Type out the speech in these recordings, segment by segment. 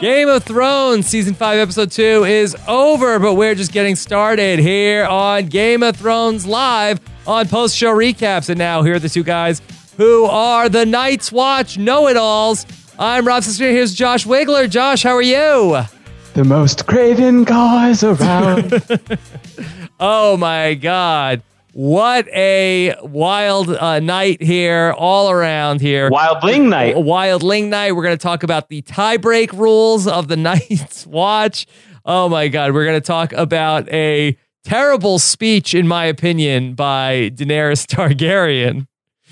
Game of Thrones season 5 episode 2 is over, but we're just getting started here on Game of Thrones live on post show recaps. And now here are the two guys who are the Night's Watch know-it-alls. I'm Rob Sister. Here's Josh Wigler. Josh, how are you? The most craven guys around. Oh my God. What a wild uh, night here, all around here. Wildling night. Wildling night. We're going to talk about the tiebreak rules of the Night's Watch. Oh my God. We're going to talk about a terrible speech, in my opinion, by Daenerys Targaryen.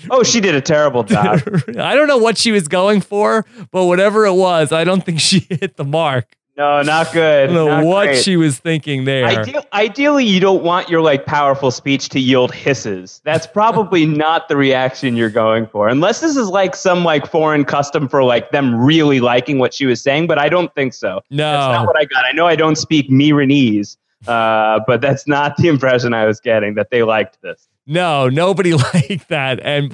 Oh, she did a terrible job. I don't know what she was going for, but whatever it was, I don't think she hit the mark. No, not good. I don't know Not what great. she was thinking there. Ideal, ideally, you don't want your like powerful speech to yield hisses. That's probably not the reaction you're going for, unless this is like some like foreign custom for like them really liking what she was saying. But I don't think so. No. that's not what I got. I know I don't speak Meereenese, uh, but that's not the impression I was getting that they liked this. No, nobody liked that. And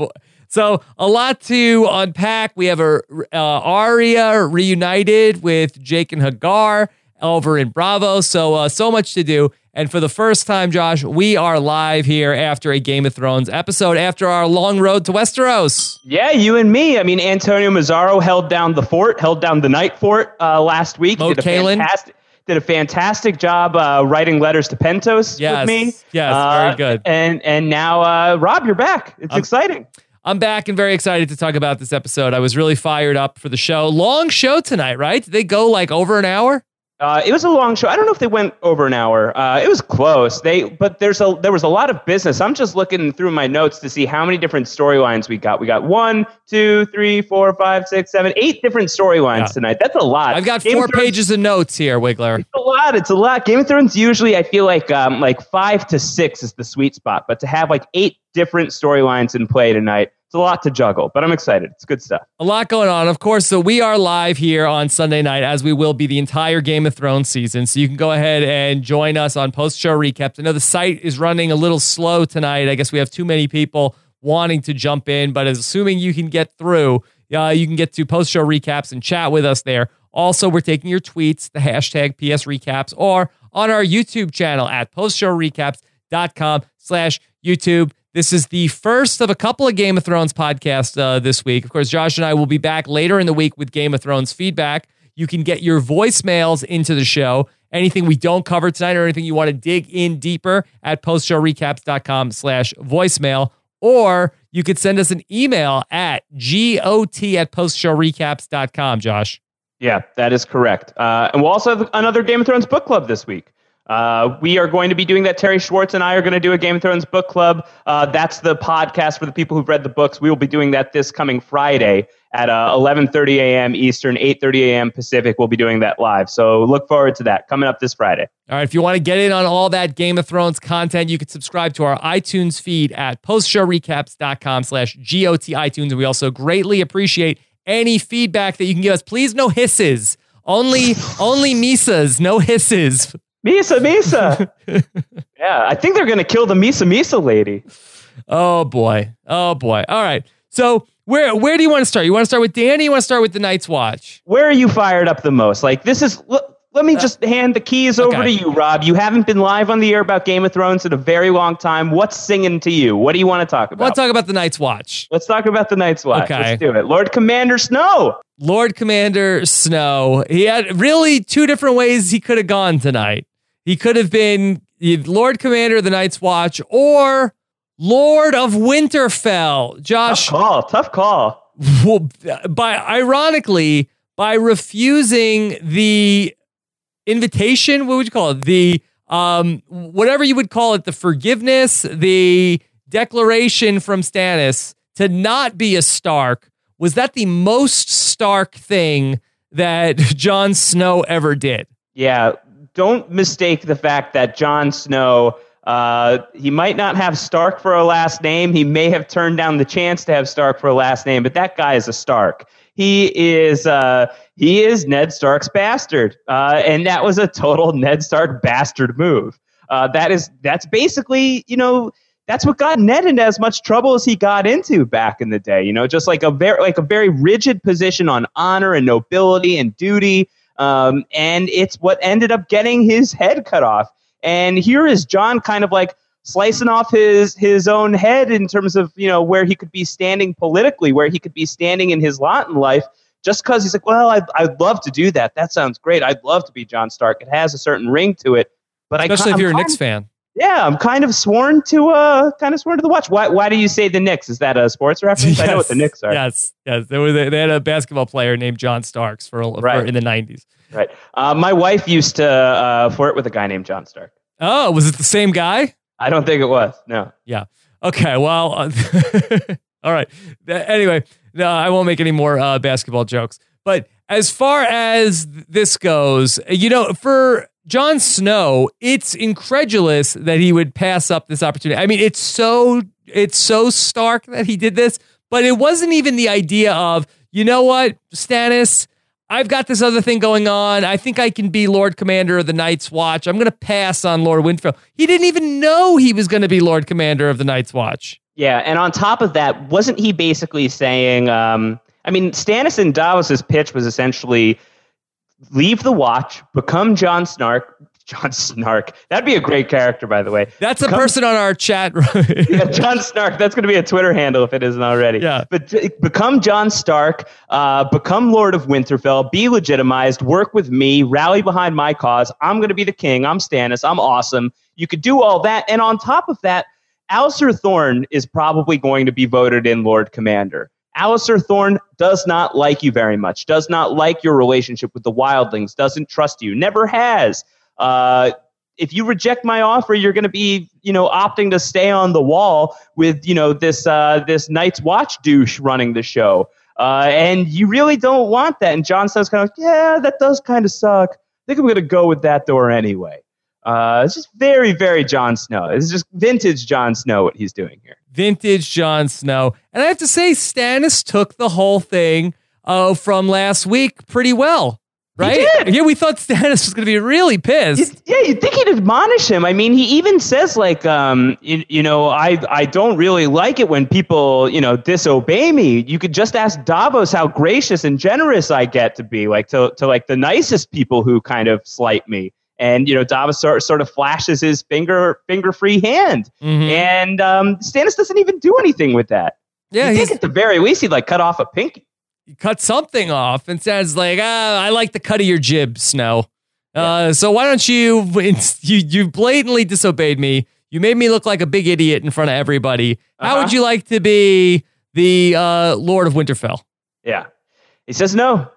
so a lot to unpack. We have a uh, Arya reunited with Jaqen H'ghar over in Braavos. So uh, so much to do. And for the first time, Josh, we are live here after a Game of Thrones episode after our long road to Westeros. Yeah, you and me. I mean, Antonio Mazzaro held down the fort, held down the night fort uh, last week. Mo did a Kalen. fantastic, did a fantastic job uh, writing letters to Pentos Yes, with me. yes, Uh, very good. And and now, uh, Rob, you're back. It's exciting. I'm back and very excited to talk about this episode. I was really fired up for the show. Long show tonight, right? Did they go like over an hour? Uh, it was a long show. I don't know if they went over an hour. Uh, it was close. They, but there's a there was a lot of business. I'm just looking through my notes to see how many different storylines we got. We got one, two, three, four, five, six, seven, eight different storylines Yeah. tonight. That's a lot. I've got Game four of Thrones- pages of notes here, Wigler. It's a lot. It's a lot. Game of Thrones usually I feel like um, like five to six is the sweet spot, but to have like eight different storylines in play tonight, it's a lot to juggle. But I'm excited. It's good stuff. A lot going on. Of course, so we are live here on Sunday night, as we will be the entire Game of Thrones season. So you can go ahead and join us on post show recaps. I know the site is running a little slow tonight. I guess we have too many people wanting to jump in, but assuming you can get through, uh, you can get to post show recaps and chat with us there. Also, we're taking your tweets, the hashtag PS recaps, or on our YouTube channel at postshowrecaps.com slash YouTube. This is the first of a couple of Game of Thrones podcasts uh, this week. Of course, Josh and I will be back later in the week with Game of Thrones feedback. You can get your voicemails into the show. Anything we don't cover tonight or anything you want to dig in deeper at postshowrecaps.com slash voicemail. Or you could send us an email at got at postshowrecaps.com, Josh. Yeah, that is correct. Uh, and we'll also have another Game of Thrones book club this week. Uh, we are going to be doing that. Terry Schwartz and I are going to do a Game of Thrones book club. Uh, that's the podcast for the people who've read the books. We will be doing that this coming Friday at uh, 11:30 a.m. Eastern, 8:30 a.m. Pacific. We'll be doing that live. So look forward to that coming up this Friday. All right, if you want to get in on all that Game of Thrones content, you can subscribe to our iTunes feed at postshowrecaps.com slash GOT iTunes. And we also greatly appreciate any feedback that you can give us. Please no hisses. Only only Mhysas, no hisses. Mhysa, Mhysa. yeah, I think they're going to kill the Mhysa, Mhysa lady. Oh boy. Oh boy. All right. So where where do you want to start? You want to start with Danny? You want to start with the Night's Watch? Where are you fired up the most? Like this is. Let, let me just hand the keys over Uh, okay. to you, Rob. You haven't been live on the air about Game of Thrones in a very long time. What's singing to you? What do you want to talk about? Let's talk about the Night's Watch. Let's talk about the Night's Watch. Okay. Let's do it. Lord Commander Snow. Lord Commander Snow. He had really two different ways he could have gone tonight. He could have been Lord Commander of the Night's Watch or Lord of Winterfell. Josh, Tough call. Tough call. well, by ironically, by refusing the invitation, what would you call it? The um whatever you would call it, the forgiveness, the declaration from Stannis to not be a Stark, was that the most Stark thing that Jon Snow ever did? Yeah. Don't mistake the fact that Jon Snow. Uh, he might not have Stark for a last name. He may have turned down the chance to have Stark for a last name, but that guy is a Stark. He is uh, he is Ned Stark's bastard, uh, and that was a total Ned Stark bastard move. Uh, that is that's basically you know that's what got Ned into as much trouble as he got into back in the day. You know, just like a very like a very rigid position on honor and nobility and duty. Um, and it's what ended up getting his head cut off. And here is John kind of like slicing off his his own head in terms of you know where he could be standing politically, where he could be standing in his lot in life. Just because he's like, well, I'd, I'd love to do that. That sounds great. I'd love to be John Stark. It has a certain ring to it. But especially I, if you're I'm a Knicks fan. Yeah, I'm kind of sworn to uh kind of sworn to the watch. Why why do you say the Knicks? Is that a sports reference? I know what the Knicks are. Yes, yes. There was a, they had a basketball player named John Starks for, for Right. in the '90s. Right. Uh, my wife used to uh, flirt with a guy named John Stark. Oh, was it the same guy? I don't think it was. No. Yeah. Okay. Well, uh, all right. Anyway, no, I won't make any more uh, basketball jokes. But as far as this goes, you know, for Jon Snow, it's incredulous that he would pass up this opportunity. I mean, it's so it's so stark that he did this, but it wasn't even the idea of, you know what, Stannis, I've got this other thing going on. I think I can be Lord Commander of the Night's Watch. I'm going to pass on Lord Winterfell. He didn't even know he was going to be Lord Commander of the Night's Watch. Yeah, and on top of that, wasn't he basically saying? Um, I mean, Stannis and Davos's pitch was essentially leave the Watch, become John Snark. John Snark. That'd be a great character, by the way. That's a person on our chat. yeah, John Snark. That's going to be a Twitter handle if it isn't already. Yeah. But t- become John Stark, uh, become Lord of Winterfell, be legitimized, work with me, rally behind my cause. I'm going to be the king. I'm Stannis. I'm awesome. You could do all that. And on top of that, Alliser Thorne is probably going to be voted in Lord Commander. Alliser Thorne does not like you very much, does not like your relationship with the wildlings, doesn't trust you, never has. Uh, if you reject my offer, you're going to be, you know, opting to stay on the wall with, you know, this uh, this Night's Watch douche running the show, uh, and you really don't want that. And John says, kind of, yeah, that does kind of suck. I think I'm going to go with that door anyway. Uh, it's just very, very Jon Snow. It's just vintage Jon Snow what he's doing here. Vintage Jon Snow. And I have to say, Stannis took the whole thing uh, from last week pretty well, right? Yeah, we thought Stannis was going to be really pissed. Yeah, you'd think he'd admonish him. I mean, he even says like, um, you, you know, I I don't really like it when people, you know, disobey me. You could just ask Davos how gracious and generous I get to be, like to to like the nicest people who kind of slight me. And you know, Davos sort, sort of flashes his finger finger free hand, Mhm. and um, Stannis doesn't even do anything with that. Yeah, you he's think at the very least he'd like cut off a pinky. he cut something off and says like, ah, I like the cut of your jib, Snow. Uh, so why don't you, you, you blatantly disobeyed me. You made me look like a big idiot in front of everybody. How would Uh-huh. you like to be the uh, Lord of Winterfell? Yeah, he says no.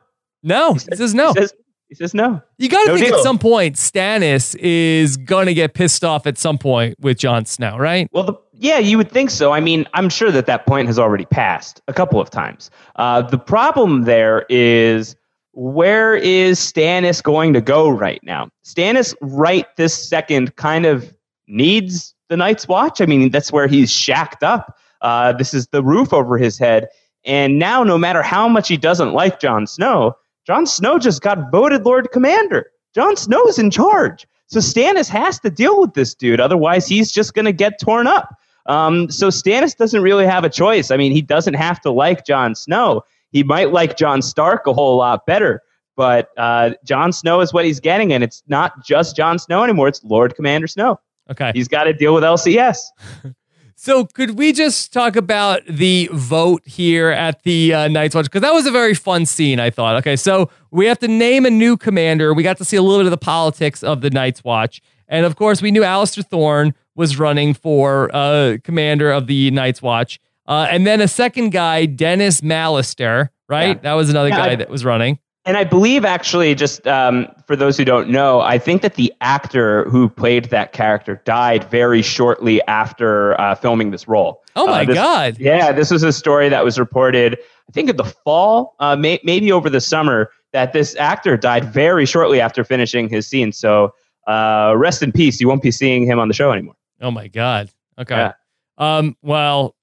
No, he says no. He says, he says no. You got to No think deal. at some point Stannis is going to get pissed off at some point with Jon Snow, right? Well, the, yeah, you would think so. I mean, I'm sure that that point has already passed a couple of times. Uh, the problem there is where is Stannis going to go right now? Stannis, right this second, kind of needs the Night's Watch. I mean, that's where he's shacked up. Uh, this is the roof over his head. And now, no matter how much he doesn't like Jon Snow, Jon Snow just got voted Lord Commander. Jon Snow's in charge. So Stannis has to deal with this dude. Otherwise, he's just going to get torn up. Um, so Stannis doesn't really have a choice. I mean, he doesn't have to like Jon Snow. He might like Jon Stark a whole lot better. But uh, Jon Snow is what he's getting, and it's not just Jon Snow anymore. It's Lord Commander Snow. Okay. He's got to deal with LCS. So could we just talk about the vote here at the uh, Night's Watch? Because that was a very fun scene, I thought. Okay, so we have to name a new commander. We got to see a little bit of the politics of the Night's Watch. And of course, we knew Alliser Thorne was running for uh, commander of the Night's Watch. Uh, and then a second guy, Dennis Mallister, right? Yeah. That was another Yeah, guy I- that was running. And I believe, actually, just um, for those who don't know, I think that the actor who played that character died very shortly after uh, filming this role. Oh my Uh, this- God. Yeah, this was a story that was reported, I think, in the fall, uh, may- maybe over the summer, that this actor died very shortly after finishing his scene. So uh, rest in peace. You won't be seeing him on the show anymore. Oh my God. Okay. Yeah. Um. Well.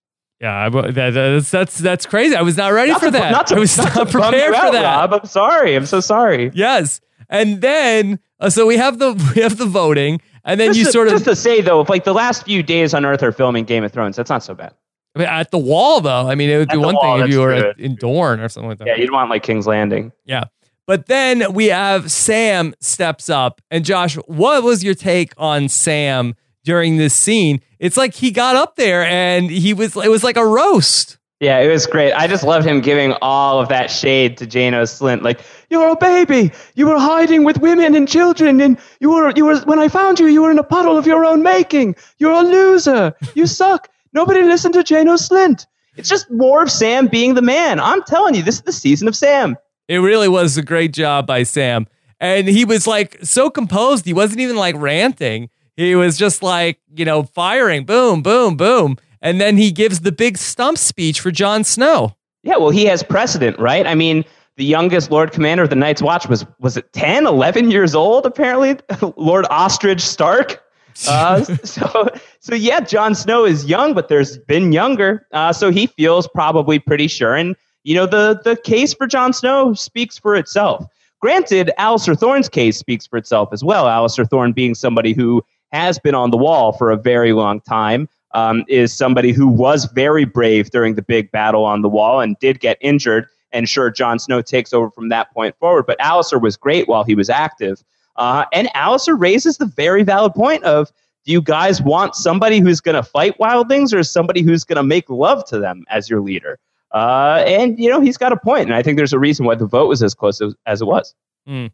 Yeah. I, that, that's that's that's crazy. I was not ready Not for to- that. not to- I was not not, prepared for out, that. Rob. I'm sorry. I'm so sorry. Yes. And then uh, so we have the we have the voting, and then Just you to, sort of just to say though, if like the last few days on Earth are filming Game of Thrones, that's not so bad. I mean, at the wall though. I mean, it would At be one wall, thing if you were at, in Dorne or something like that. Yeah, you'd want like King's Landing. Yeah. But then we have Sam steps up. And Josh, what was your take on Sam during this scene? It's like he got up there and he was it was like a roast. Yeah, it was great. I just loved him giving all of that shade to Janos Slynt. Like, you're a baby. You were hiding with women and children, and you were you were when I found you, you were in a puddle of your own making. You're a loser. You suck. Nobody listened to Janos Slynt. It's just more of Sam being the man. I'm telling you, this is the season of Sam. It really was a great job by Sam. And he was like so composed. He wasn't even like ranting. He was just like, you know, firing, boom, boom, boom and then he gives the big stump speech for Jon Snow. Yeah, well, he has precedent, right? I mean, the youngest Lord Commander of the Night's Watch was was it 10, 11 years old apparently, Lord Osric Stark. Uh, so so yeah, Jon Snow is young, but there's been younger. Uh, so he feels probably pretty sure, and you know the the case for Jon Snow speaks for itself. Granted, Alliser Thorne's case speaks for itself as well. Alliser Thorne being somebody who has been on the wall for a very long time, um, is somebody who was very brave during the big battle on the wall and did get injured. And sure, Jon Snow takes over from that point forward. But Alliser was great while he was active. Uh, and Alliser raises the very valid point of do you guys want somebody who's going to fight wildlings or somebody who's going to make love to them as your leader? Uh, and, you know, he's got a point, And I think there's a reason why the vote was as close as, as it was. Mm.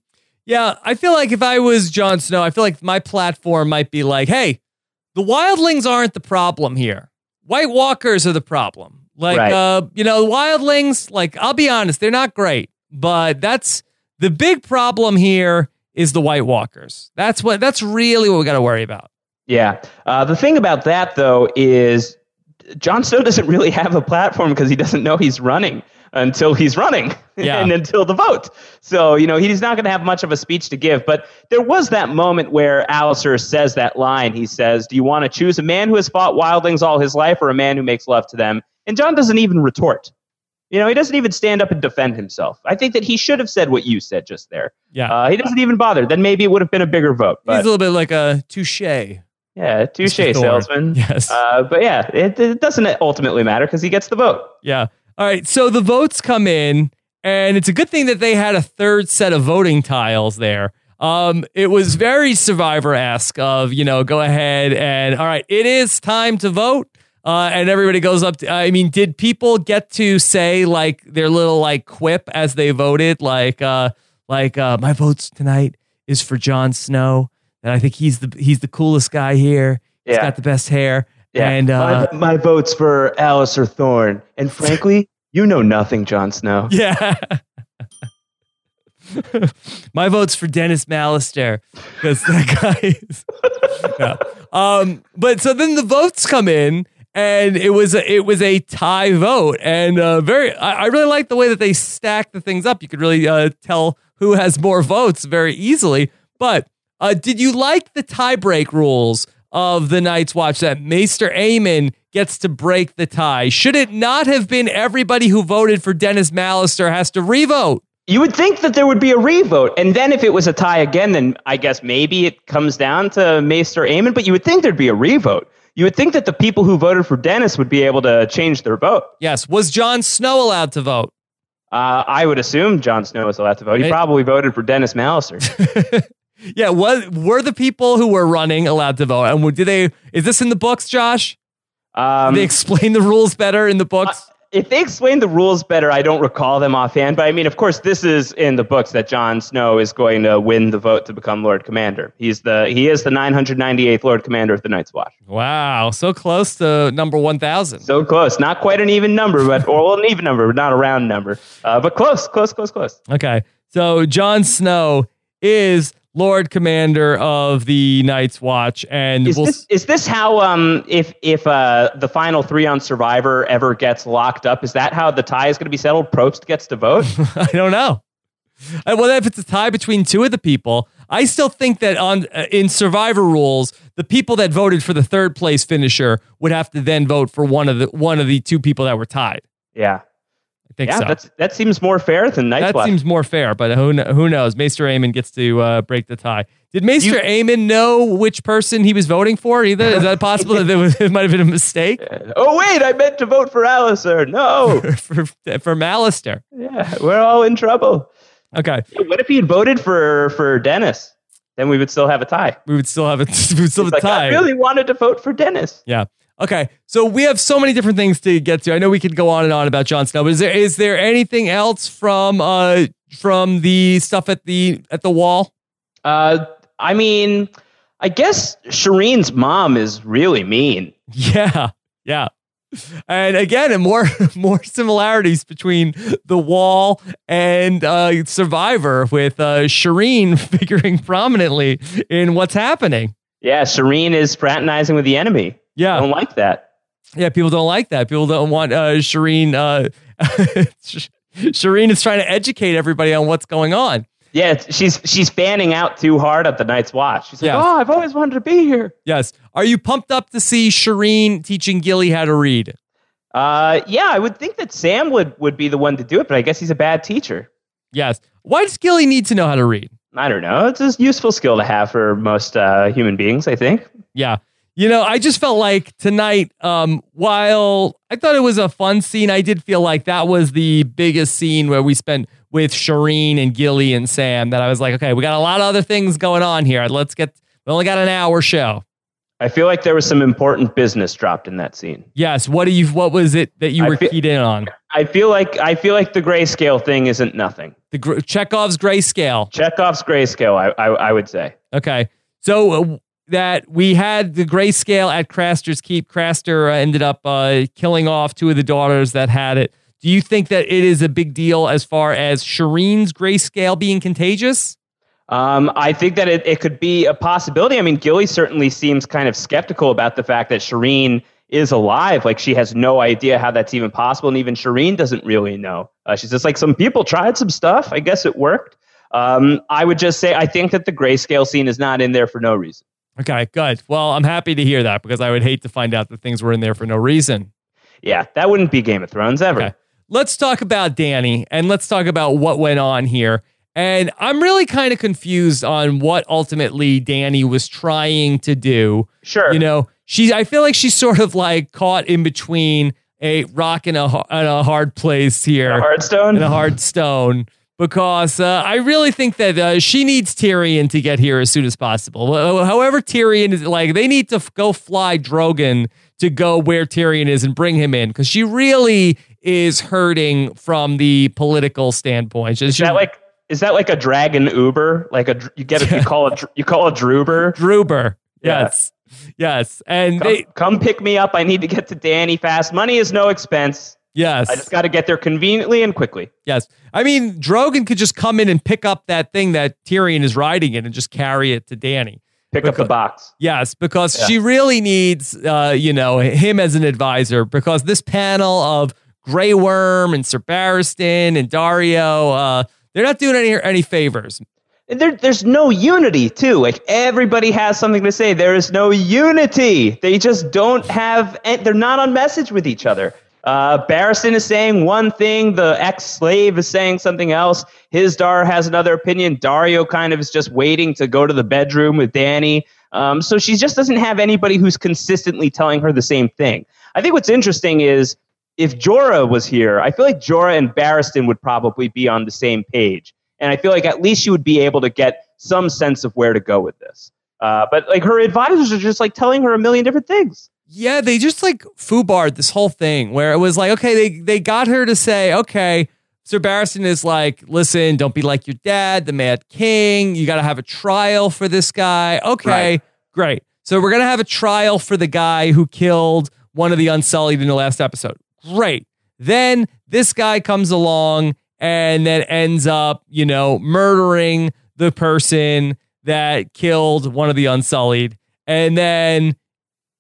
Yeah, I feel like if I was Jon Snow, I feel like my platform might be like, hey, the wildlings aren't the problem here. White Walkers are the problem. Like, right. uh, you know, wildlings, like, I'll be honest, they're not great, but that's the big problem here is the White Walkers. That's what, that's really what we got to worry about. Yeah. Uh, the thing about that, though, is Jon Snow doesn't really have a platform because he doesn't know he's running until he's running yeah. and until the vote. So, you know, he's not going to have much of a speech to give. But there was that moment where Alliser says that line. He says, Do you want to choose a man who has fought wildlings all his life or a man who makes love to them? And John doesn't even retort. You know, he doesn't even stand up and defend himself. I think that he should have said what you said just there. Yeah. Uh, he doesn't even bother. Then maybe it would have been a bigger vote. But. He's a little bit like a touche. Yeah, touche salesman. Yes. Uh, but yeah, it, it doesn't ultimately matter because he gets the vote. Yeah. All right, so the votes come in, and it's a good thing that they had a third set of voting tiles there. Um, it was very survivor esque of, you know, go ahead and, all right, it is time to vote. Uh, and everybody goes up. To, I mean, did people get to say like their little like quip as they voted? Like, uh, like uh, my votes tonight is for Jon Snow, and I think he's the he's the coolest guy here. He's yeah. got the best hair. Yeah. And uh, my, my vote's for Alliser Thorne. And frankly, you know nothing, Jon Snow. Yeah. my vote's for Dennis Mallister because that guy is. yeah. Um, but so then the votes come in, and it was a, it was a tie vote, and uh, very. I, I really like the way that they stack the things up. You could really uh, tell who has more votes very easily. But uh, did you like the tiebreak rules of the Night's Watch that Maester Aemon gets to break the tie. Should it not have been everybody who voted for Dennis Mallister has to revote? You would think that there would be a revote, and then if it was a tie again, then I guess maybe it comes down to Maester Aemon. But you would think there'd be a revote. You would think that the people who voted for Dennis would be able to change their vote. Yes. Was Jon Snow allowed to vote? Uh, I would assume Jon Snow was allowed to vote. He probably voted for Dennis Mallister. Yeah, what were the people who were running allowed to vote? And did they? Is this in the books, Josh? Um, they explain the rules better in the books. Uh, if they explain the rules better, I don't recall them offhand. But I mean, of course, this is in the books that Jon Snow is going to win the vote to become Lord Commander. He's the he is the 998th Lord Commander of the Night's Watch. Wow, so close to number 1,000. So close, not quite an even number, but or an even number, but not a round number, uh, but close, close, close, close. Okay, so Jon Snow is Lord Commander of the Night's Watch, and is, we'll this, is this how um if if uh the final three on Survivor ever gets locked up? Is that how the tie is going to be settled? Probst gets to vote. I don't know. Well, if it's a tie between two of the people, I still think that on uh, in Survivor rules, the people that voted for the third place finisher would have to then vote for one of the one of the two people that were tied. Yeah, think yeah, so. That's, that seems more fair than Night's That Watch. seems more fair, but who who knows? Maester Aemon gets to uh, break the tie. Did Maester you, Aemon know which person he was voting for either? Is that possible that was, it might have been a mistake? Oh, wait, I meant to vote for Alliser. No. for, for, for Mallister. Yeah, we're all in trouble. Okay. What if he had voted for for Dennis? Then we would still have a tie. We would still have a we would still have a Like, tie. I really wanted to vote for Dennis. Yeah. Okay. So we have so many different things to get to. I know we could go on and on about Jon Snow, but is there is there anything else from uh from the stuff at the at the wall? Uh, I mean, I guess Shireen's mom is really mean. Yeah. Yeah. And again, and more more similarities between the wall and uh, Survivor, with uh, Shireen figuring prominently in what's happening. Yeah, Shireen is fraternizing with the enemy. Yeah, I don't like that. Yeah, people don't like that. People don't want uh, Shireen. Uh, Shireen is trying to educate everybody on what's going on. Yeah, it's- she's she's fanning out too hard at the Night's Watch. She's like, Yeah. "Oh, I've always wanted to be here." Yes. Are you pumped up to see Shireen teaching Gilly how to read? Uh, yeah, I would think that Sam would would be the one to do it, but I guess he's a bad teacher. Yes. Why does Gilly need to know how to read? I don't know. It's a useful skill to have for most uh, human beings, I think. Yeah. You know, I just felt like tonight, um, while I thought it was a fun scene, I did feel like that was the biggest scene where we spent with Shireen and Gilly and Sam. That I was like, okay, we got a lot of other things going on here. Let's get, we only got an hour show. I feel like there was some important business dropped in that scene. Yes. What do you, what was it that you I were feel- keyed in on? I feel like I feel like the grayscale thing isn't nothing. The gr- Chekhov's grayscale. Chekhov's grayscale, I I, I would say. Okay. So uh, that we had the grayscale at Craster's Keep. Craster uh, ended up uh, killing off two of the daughters that had it. Do you think that it is a big deal as far as Shireen's grayscale being contagious? Um, I think that it, it could be a possibility. I mean, Gilly certainly seems kind of skeptical about the fact that Shireen is alive. Like she has no idea how that's even possible, and even Shireen doesn't really know. Uh, she's just like some people tried some stuff. I guess it worked. Um, I would just say I think that the grayscale scene is not in there for no reason. Okay, good. Well, I'm happy to hear that because I would hate to find out that things were in there for no reason. Yeah, that wouldn't be Game of Thrones ever. Okay. Let's talk about Danny and let's talk about what went on here. And I'm really kind of confused on what ultimately Danny was trying to do. Sure. You know, she I feel like she's sort of like caught in between a rock and a, and a hard place here. A hard stone? And a hard stone. Because uh, I really think that uh, she needs Tyrion to get here as soon as possible. However, Tyrion is like, they need to f- go fly Drogon to go where Tyrion is and bring him in because she really is hurting from the political standpoint. She- Is that like is that like a dragon Uber? Like a you get a, you call it you call it Druber. Druber. Yeah. Yes. Yes. And Come, they, come pick me up. I need to get to Danny fast. Money is no expense. Yes. I just got to get there conveniently and quickly. Yes. I mean, Drogon could just come in and pick up that thing that Tyrion is riding in and just carry it to Danny. Pick up the box. Yes, because Yeah. she really needs, uh, you know, him as an advisor. Because this panel of Grey Worm and Sir Barristan and Daario, uh, they're not doing any any favors. And there, there's no unity too. Like everybody has something to say. There is no unity. They just don't have. and They're not on message with each other. Uh, Barristan is saying one thing. The ex-slave is saying something else. Hizdahr has another opinion. Daario kind of is just waiting to go to the bedroom with Danny. Um, so she just doesn't have anybody who's consistently telling her the same thing. I think what's interesting is if Jorah was here, I feel like Jorah and Barristan would probably be on the same page. And I feel like at least she would be able to get some sense of where to go with this. Uh, but like her advisors are just like telling her a million different things. Yeah, they just like foobarred this whole thing where it was like, okay, they they got her to say, okay, Sir Barristan is like, listen, don't be like your dad, the Mad King. You got to have a trial for this guy. Okay, Right. great. So we're gonna have a trial for the guy who killed one of the Unsullied in the last episode. Great. Then this guy comes along and then ends up, you know, murdering the person that killed one of the Unsullied, and then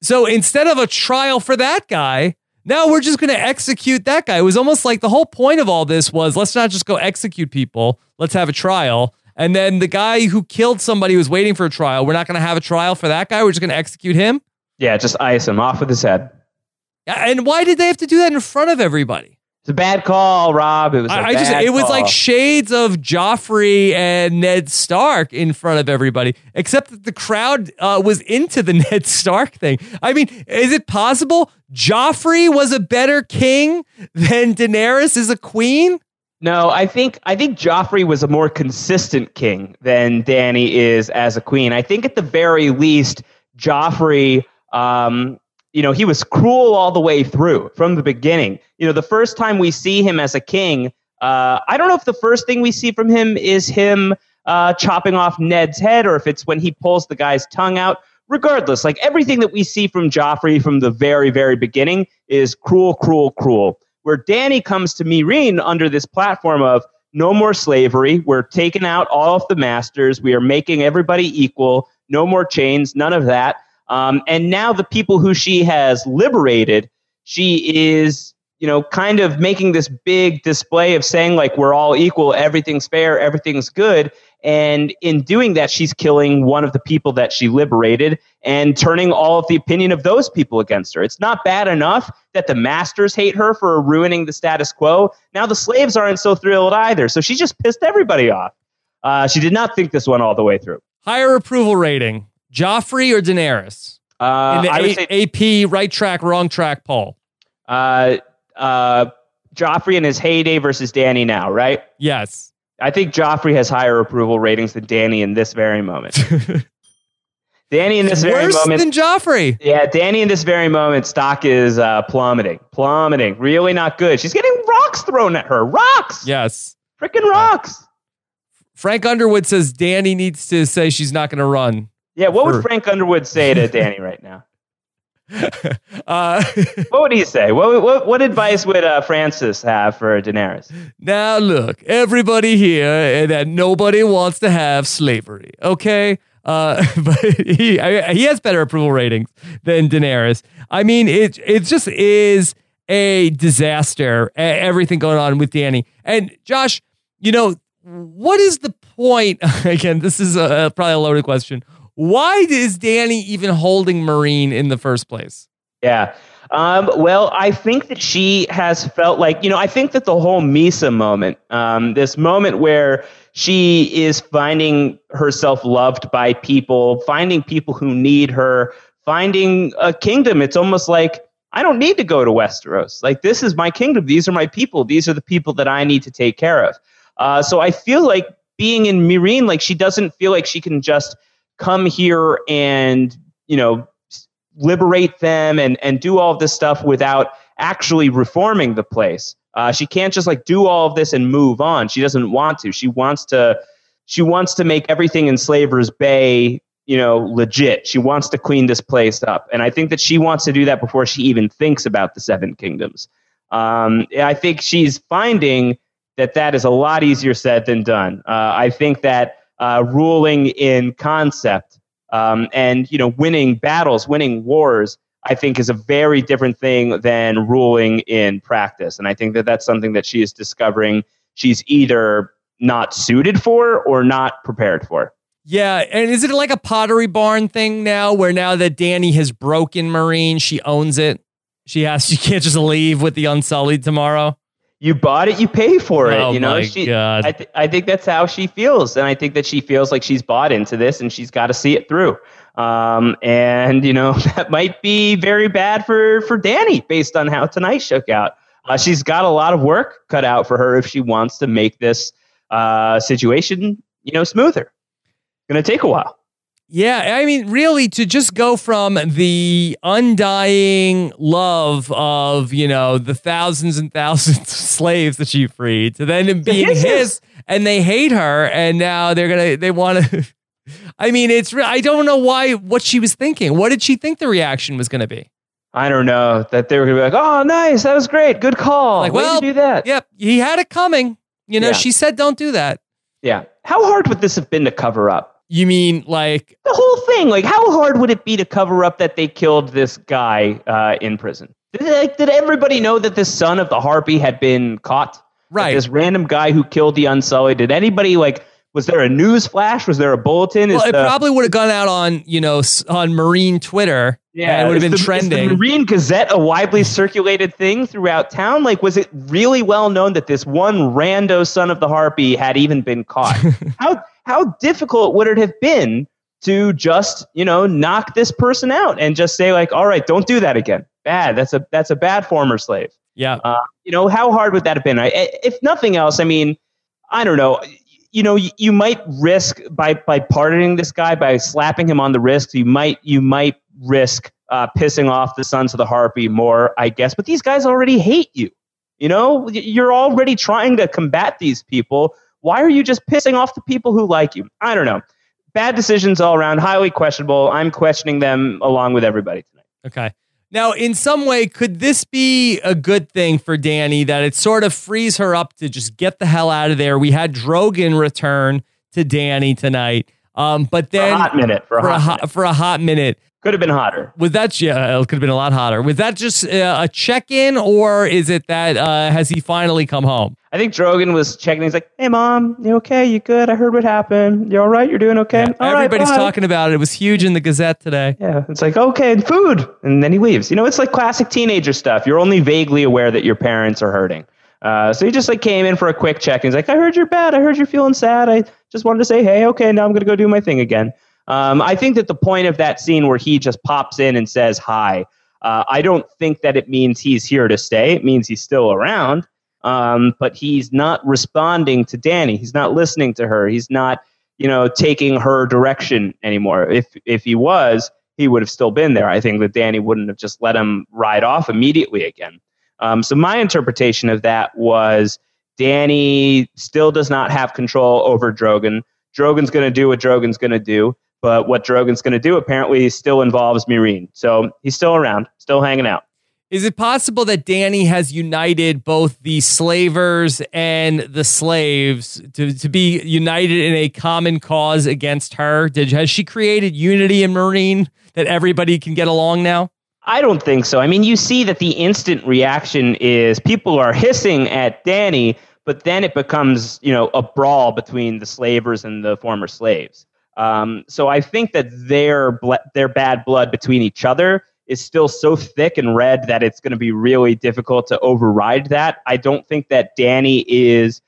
so instead of a trial for that guy, now we're just going to execute that guy. It was almost like the whole point of all this was let's not just go execute people, let's have a trial. And then the guy who killed somebody was waiting for a trial. We're not going to have a trial for that guy. We're just going to execute him. Yeah, just ice him off with his head. And why did they have to do that in front of everybody? It's a bad call, Rob. It was. I just it was like shades of Joffrey and Ned Stark in front of everybody, except that the crowd uh, was into the Ned Stark thing. I mean, is it possible Joffrey was a better king than Daenerys is a queen? No, I think I think Joffrey was a more consistent king than Danny is as a queen. I think at the very least, Joffrey, um, you know, he was cruel all the way through from the beginning. You know, the first time we see him as a king, uh, I don't know if the first thing we see from him is him uh, chopping off Ned's head or if it's when he pulls the guy's tongue out. Regardless, like everything that we see from Joffrey from the very, very beginning is cruel, cruel, cruel where Danny comes to Meereen under this platform of no more slavery. We're taking out all of the masters. We are making everybody equal. No more chains. None of that. Um, and now the people who she has liberated, she is, you know, kind of making this big display of saying like we're all equal, everything's fair, everything's good. And in doing that, she's killing one of the people that she liberated and turning all of the opinion of those people against her. It's not bad enough that the masters hate her for ruining the status quo. Now the slaves aren't so thrilled either. So she just pissed everybody off. Uh, she did not think this one all the way through. Higher approval rating Joffrey or Daenerys? Uh, In the I would A- say AP right track, wrong track poll. uh, uh, Joffrey in his heyday versus Danny now, right? Yes. I think Joffrey has higher approval ratings than Danny in this very moment. Danny in this very Worse moment. than Joffrey. yeah, Danny in this very moment, stock is uh, plummeting, plummeting. Really not good. She's getting rocks thrown at her. Rocks. Yes. Freaking rocks. Frank Underwood says Danny needs to say she's not going to run. Yeah, what For- would Frank Underwood say to Danny right now? Uh, What would he say? What what, what advice would uh, Francis have for Daenerys? now, look, everybody here, eh, that nobody wants to have slavery, okay? Uh, but he I, he has better approval ratings than Daenerys. I mean, it it just is a disaster. Everything going on with Danny and Josh. You know what is the point? Again, this is a, probably a loaded question. Why is Danny even holding Meereen in the first place? Yeah. Um, well, I think that she has felt like, you know, I think that the whole Mhysa moment, um, this moment where she is finding herself loved by people, finding people who need her, finding a kingdom. It's almost like, I don't need to go to Westeros. Like, this is my kingdom. These are my people. These are the people that I need to take care of. Uh, so I feel like being in Meereen, like, she doesn't feel like she can just come here and, you know, liberate them and, and do all this stuff without actually reforming the place. Uh, she can't just like do all of this and move on. She doesn't want to. She wants to. She wants to make everything in Slavers Bay, you know, legit. She wants to clean this place up, and I think that she wants to do that before she even thinks about the Seven Kingdoms. Um, I think she's finding that that is a lot easier said than done. Uh, I think that uh, ruling in concept um, and you know winning battles winning wars i think is a very different thing than ruling in practice and i think that that's something that she is discovering she's either not suited for or not prepared for Yeah, and is it like a Pottery Barn thing now, where now that Danny has broken Meereen, she owns it? She has. She can't just leave with the Unsullied tomorrow. You bought it you pay for it Oh you know? she. I, th- I think that's how she feels and i think that she feels like she's bought into this and she's got to see it through. Um, and you know that might be very bad for for danny based on how tonight shook out. Uh, she's got a lot of work cut out for her if she wants to make this uh, situation you know smoother. Gonna take a while Yeah, I mean, really, to just go from the undying love of you know the thousands and thousands of slaves that she freed to then being his. his, and they hate her, and now they're gonna they want to. I mean, it's re- I don't know why what she was thinking. What did she think the reaction was going to be? i don't know that they were gonna be like oh nice that was great good call Like, Way to well, do that Yep, he had it coming. You know, Yeah. she said, "Don't do that." yeah how hard would this have been to cover up You mean like the whole thing. Like, how hard would it be to cover up that they killed this guy uh, in prison? Did, like, did everybody know that the son of the harpy had been caught? Like, right? this random guy who killed the Unsullied. Did anybody like? Was there a news flash? Was there a bulletin? Well, it the- probably would have gone out on you know on Meereen Twitter. And it would have been the, trending. the Meereen Gazette a widely circulated thing throughout town? Like, was it really well known that this one rando son of the harpy had even been caught? how how difficult would it have been to just you know knock this person out and just say like, all right, don't do that again. bad. That's a that's a bad former slave. Yeah. Uh, you know, how hard would that have been? I, if nothing else, I mean, I don't know. You know, you, you might risk by by pardoning this guy by slapping him on the wrist. You might you might risk uh, pissing off the Sons of the Harpy more, I guess. But these guys already hate you. You know, you're already trying to combat these people. Why are you just pissing off the people who like you? I don't know. Bad decisions all around, highly questionable. I'm questioning them along with everybody tonight. Okay. Now, in some way, could this be a good thing for Danny that it sort of frees her up to just get the hell out of there? We had Drogon return to Danny tonight, um, but then for a hot minute, for a, for hot, a hot, minute. for a hot minute. Could have been hotter. Was that yeah? It could have been a lot hotter. Was that just uh, a check in, or is it that uh, has he finally come home? I think Drogon was checking. He's like, "Hey, mom, you okay? You good? I heard what happened. You all right? You're doing okay? Yeah, all right, everybody's bye." talking about it. It was huge in the Gazette today. Yeah, it's like okay, food, and then he leaves. You know, it's like classic teenager stuff. You're only vaguely aware that your parents are hurting. Uh, so he just like came in for a quick check. And he's like, "I heard you're bad. I heard you're feeling sad. I just wanted to say, hey, okay, now I'm gonna go do my thing again." Um, I think that the point of that scene where he just pops in and says hi, uh, I don't think that it means he's here to stay. It means he's still around, um, but he's not responding to Danny. He's not listening to her. He's not, you know, taking her direction anymore. If if he was, he would have still been there. I think that Danny wouldn't have just let him ride off immediately again. Um, so my interpretation of that was Danny still does not have control over Drogon. Drogon's going to do what Drogon's going to do. But what Drogon's going to do apparently still involves Meereen. So he's still around, still hanging out. Is it possible that Danny has united both the slavers and the slaves to, to be united in a common cause against her? Did, has she created unity in Meereen that everybody can get along now? I don't think so. I mean, you see that the instant reaction is people are hissing at Danny, but then it becomes, you know, a brawl between the slavers and the former slaves. Um, so I think that their ble- their bad blood between each other is still so thick and red that it's going to be really difficult to override that. I don't think that Danny is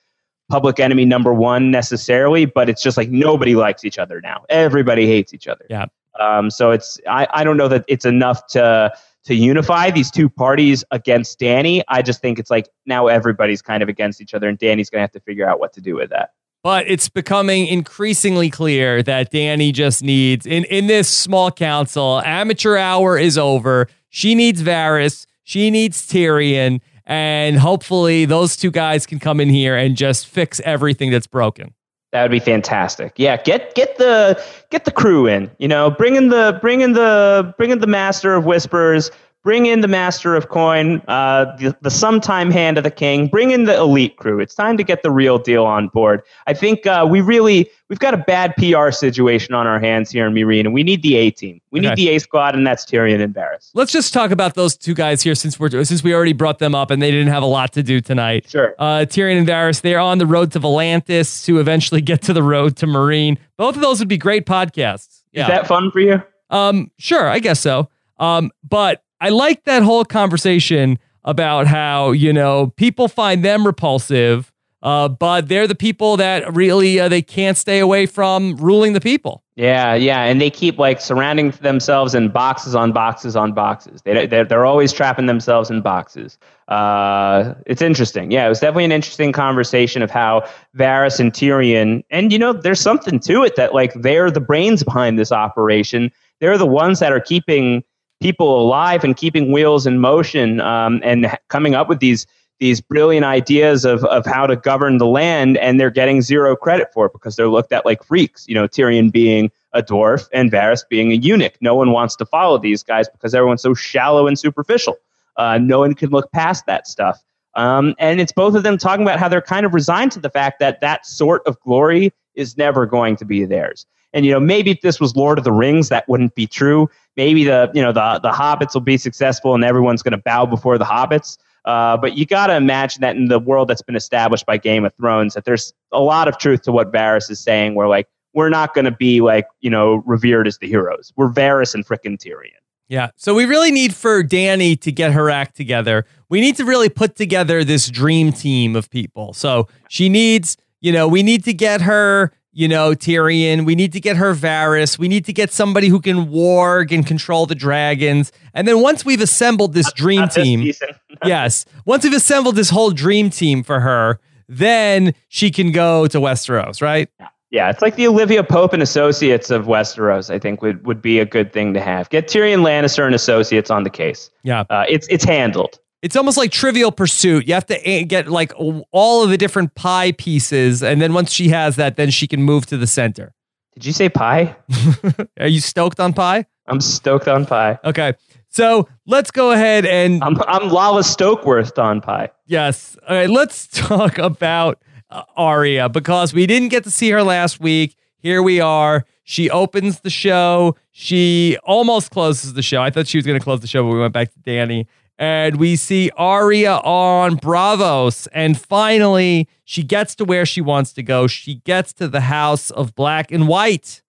public enemy number one necessarily, but it's just like nobody likes each other now. Everybody hates each other. Yeah. Um, so it's I, I don't know that it's enough to to unify these two parties against Danny. I just think it's like now everybody's kind of against each other, and Danny's going to have to figure out what to do with that. But it's becoming increasingly clear that Danny just needs in in this small council. Amateur hour is over. She needs Varys. She needs Tyrion, and hopefully those two guys can come in here and just fix everything that's broken. That would be fantastic. Yeah, get get the get the crew in. You know, bring in the bring in the bring in the master of whispers. Bring in the master of coin, uh, the, the sometime hand of the king. Bring in the elite crew. It's time to get the real deal on board. I think uh, we really we've got a bad PR situation on our hands here in Meereen, and we need the A team. We Okay. need the A squad, and that's Tyrion and Varys. Let's just talk about those two guys here since we're since we already brought them up and they didn't have a lot to do tonight. Sure. Uh, Tyrion and Varys. they're on the road to Volantis to eventually get to the road to Meereen. Both of those would be great podcasts. Yeah. Is that fun for you? Um, sure, I guess so. Um, but I like that whole conversation about how you know people find them repulsive, uh, but they're the people that really uh, they can't stay away from ruling the people. Yeah, yeah, and they keep like surrounding themselves in boxes on boxes on boxes. They they're, they're always trapping themselves in boxes. Uh, it's interesting. Yeah, it was definitely an interesting conversation of how Varys and Tyrion, and you know, there's something to it that like they're the brains behind this operation. They're the ones that are keeping people alive and keeping wheels in motion, um, and coming up with these these brilliant ideas of, of how to govern the land, and they're getting zero credit for it because they're looked at like freaks. You know, Tyrion being a dwarf and Varys being a eunuch. No one wants to follow these guys because everyone's so shallow and superficial. Uh, no one can look past that stuff. Um, and it's both of them talking about how they're kind of resigned to the fact that that sort of glory is never going to be theirs. And you know, maybe if this was Lord of the Rings, that wouldn't be true. Maybe the you know the the hobbits will be successful and everyone's going to bow before the hobbits. Uh, but you got to imagine that in the world that's been established by Game of Thrones, that there's a lot of truth to what Varys is saying. Where like we're not going to be like you know revered as the heroes. We're Varys and frickin' Tyrion. Yeah. So we really need for Danny to get her act together. We need to really put together this dream team of people. So she needs, you know, we need to get her you know, Tyrion. We need to get her Varys. We need to get somebody who can warg and control the dragons. And then once we've assembled this dream Not team, season. yes, once we've assembled this whole dream team for her, then she can go to Westeros, right? Yeah, it's like the Olivia Pope and Associates of Westeros. I think would, would be a good thing to have. Get Tyrion Lannister and Associates on the case. Yeah. Uh, it's it's handled. It's almost like Trivial Pursuit. You have to get like all of the different pie pieces, and then once she has that, then she can move to the center. Did you say pie? Are you stoked on pie? I'm stoked on pie. Okay, so let's go ahead and I'm I'm Lala Stokeworth on pie. yes, all right. Let's talk about uh, Arya because we didn't get to see her last week. Here we are. She opens the show. She almost closes the show. I thought she was going to close the show, but we went back to Danny. And we see Arya on Braavos. And finally, she gets to where she wants to go. She gets to the house of black and white.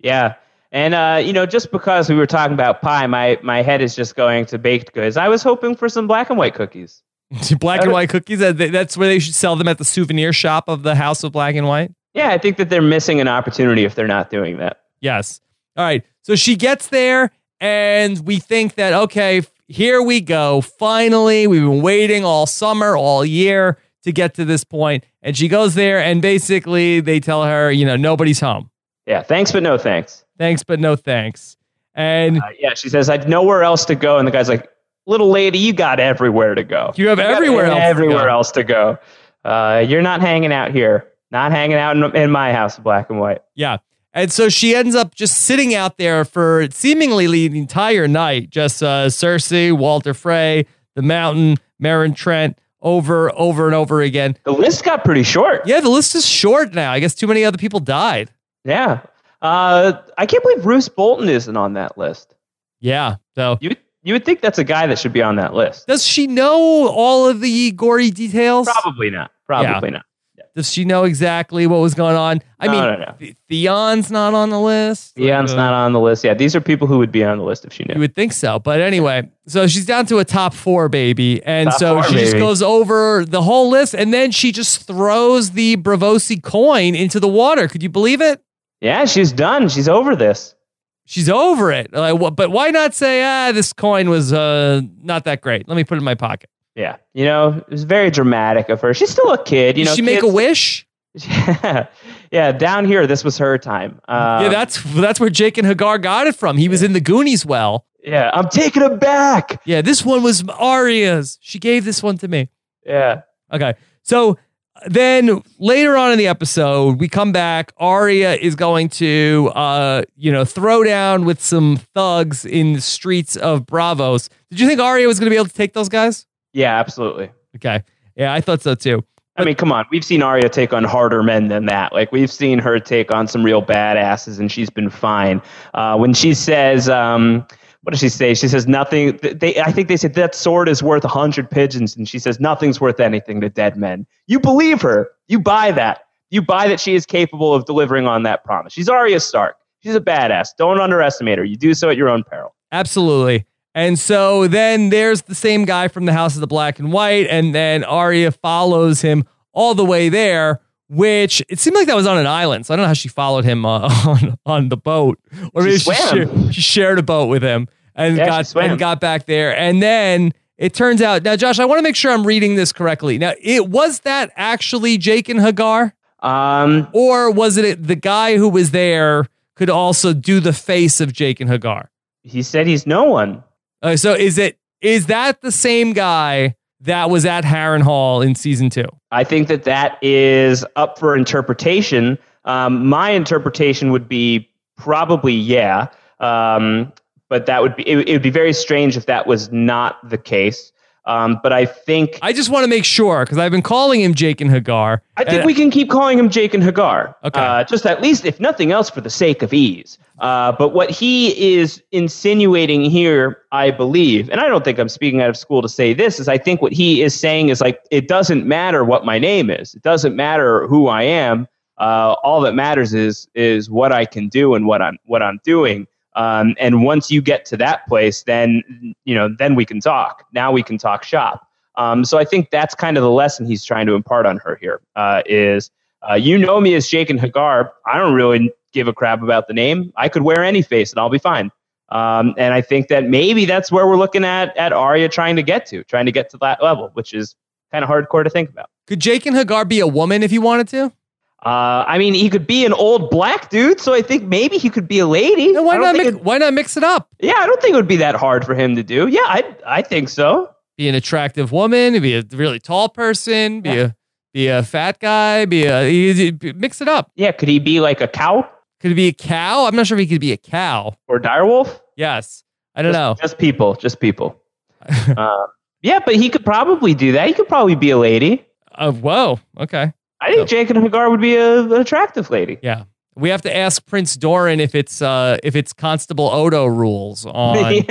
Yeah. And uh, you know, just because we were talking about pie, my my head is just going to baked goods. I was hoping for some black and white cookies. black and white cookies. That's where they should sell them at the souvenir shop of the house of black and white. Yeah, I think that they're missing an opportunity if they're not doing that. Yes. All right. So she gets there, and we think that, okay, here we go. Finally, we've been waiting all summer, all year to get to this point. And she goes there, and basically they tell her, you know, nobody's home. Yeah, thanks but no thanks. Thanks, but no thanks. And Uh, yeah, she says I'd nowhere else to go, and the guy's like, "Little lady, you got everywhere to go. You have got everywhere else to everywhere go." else to go. Uh, you're not hanging out here. Not hanging out in, in my house black and white. yeah. And so she ends up just sitting out there for seemingly the entire night. Just uh, Cersei, Walder Frey, the Mountain, Meryn Trant, over, over and over again. The list got pretty short. Yeah, the list is short now. I guess too many other people died. Yeah. Uh, I can't believe Roose Bolton isn't on that list. Yeah. So You you would think that's a guy that should be on that list. does she know all of the gory details? Probably not. Probably not. Does she know exactly what was going on? I No, mean, no, no. Th- Theon's not on the list. Theon's Uh, not on the list. Yeah, these are people who would be on the list if she knew. You would think so. But anyway, so she's down to a top four, baby. And Top so four, she just goes over the whole list and then she just throws the Braavosi coin into the water. Could you believe it? Yeah, she's done. She's over this. She's over it. Like, but why not say, ah, this coin was uh, not that great? Let me put it in my pocket. Yeah, you know, it was very dramatic of her. She's still a kid. You Did know, she make a wish? Yeah, yeah. Down here, this was her time. Um, yeah, that's that's where Jaqen H'ghar got it from. He was in the Goonies well. yeah. I'm taking it back. Yeah, this one was Arya's. She gave this one to me. Yeah, Okay. So then later on in the episode, we come back. Arya is going to, uh, you know, throw down with some thugs in the streets of Bravos. Did you think Arya was going to be able to take those guys? Yeah, absolutely. Okay. Yeah, I thought so too. I mean, come on. We've seen Arya take on harder men than that. Like we've seen her take on some real badasses, and she's been fine. Uh, when she says, um, "What does she say?" She says, "Nothing." They, I think they said that sword is worth a hundred pigeons, and she says, "Nothing's worth anything to dead men." You believe her. You buy that. You buy that she is capable of delivering on that promise. She's Arya Stark. She's a badass. Don't underestimate her. You do so at your own peril. Absolutely. And so then there's the same guy from the House of the Black and White, and then Arya follows him all the way there. Which it seemed like that was on an island, so I don't know how she followed him uh, on on the boat, or She maybe she, shared, she shared a boat with him and Yeah, got and got back there. And then it turns out now, Josh, I want to make sure I'm reading this correctly. Now, it was that actually Jaqen H'ghar, Um, or was it the guy who was there could also do the face of Jaqen H'ghar? he said he's no one. Uh, so is it is that the same guy that was at Harrenhal in season two? I think that that is up for interpretation. Um, my interpretation would be probably yeah, um, but that would be it, it would be very strange if that was not the case. Um, but I think I just want to make sure because I've been calling him Jaqen H'ghar. I think and- we can keep calling him Jaqen H'ghar. Okay. Uh, just at least, if nothing else, for the sake of ease. Uh, but what he is insinuating here, I believe, and I don't think I'm speaking out of school to say this, is I think what he is saying is like, it doesn't matter what my name is. It doesn't matter who I am. Uh, all that matters is is what I can do and what I'm what I'm doing. Um, and once you get to that place, then you know, then we can talk. Now we can talk shop. Um, so I think that's kind of the lesson he's trying to impart on her here. Uh, is Uh, you know me as Jaqen H'ghar. I don't really give a crap about the name. I could wear any face and I'll be fine. Um, and I think that maybe that's where we're looking at at Arya trying to get to, trying to get to that level, which is kind of hardcore to think about. Could Jaqen H'ghar be a woman if you wanted to? Uh, I mean, he could be an old black dude, so I think maybe he could be a lady. No, why not? Mix, it, why not mix it up? Yeah, I don't think it would be that hard for him to do. Yeah, I I think so. Be an attractive woman, be a really tall person, be yeah. a be a fat guy, be a mix it up. Yeah, could he be like a cow? Could he be a cow? I'm not sure if he could be a cow or direwolf. Yes, I don't just, know. Just people, just people. uh, yeah, but he could probably do that. He could probably be a lady. Uh, whoa. Okay. I think so. Jaqen H'ghar would be a, an attractive lady. Yeah. We have to ask Prince Doran if it's uh, if it's Constable Odo rules on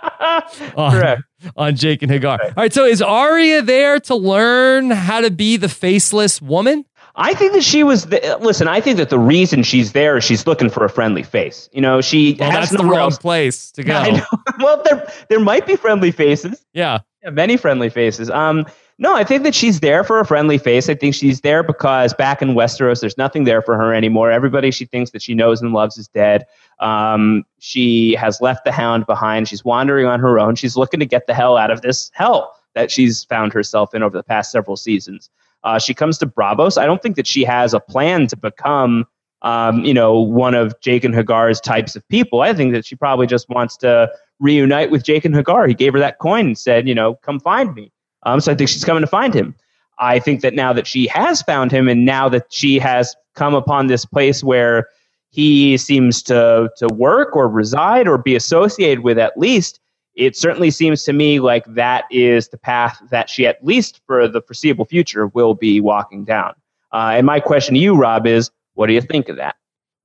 on, Correct. on Jaqen H'ghar. All right, so is Arya there to learn how to be the faceless woman? I think that she was. The, listen, I think that the reason she's there is she's looking for a friendly face. You know, she well, that's the wrong else. place to go. well, there there might be friendly faces. Yeah. yeah, many friendly faces. Um, no, I think that she's there for a friendly face. I think she's there because back in Westeros, there's nothing there for her anymore. Everybody she thinks that she knows and loves is dead. Um, she has left the hound behind. She's wandering on her own. She's looking to get the hell out of this hell that she's found herself in over the past several seasons. Uh, she comes to Braavos. I don't think that she has a plan to become, um, you know, one of Jaqen H'ghar's types of people. I think that she probably just wants to reunite with Jaqen H'ghar. He gave her that coin and said, you know, come find me. Um, so I think she's coming to find him. I think that now that she has found him, and now that she has come upon this place where he seems to to work or reside or be associated with, at least it certainly seems to me like that is the path that she, at least for the foreseeable future, will be walking down. Uh, and my question to you, Rob, is what do you think of that?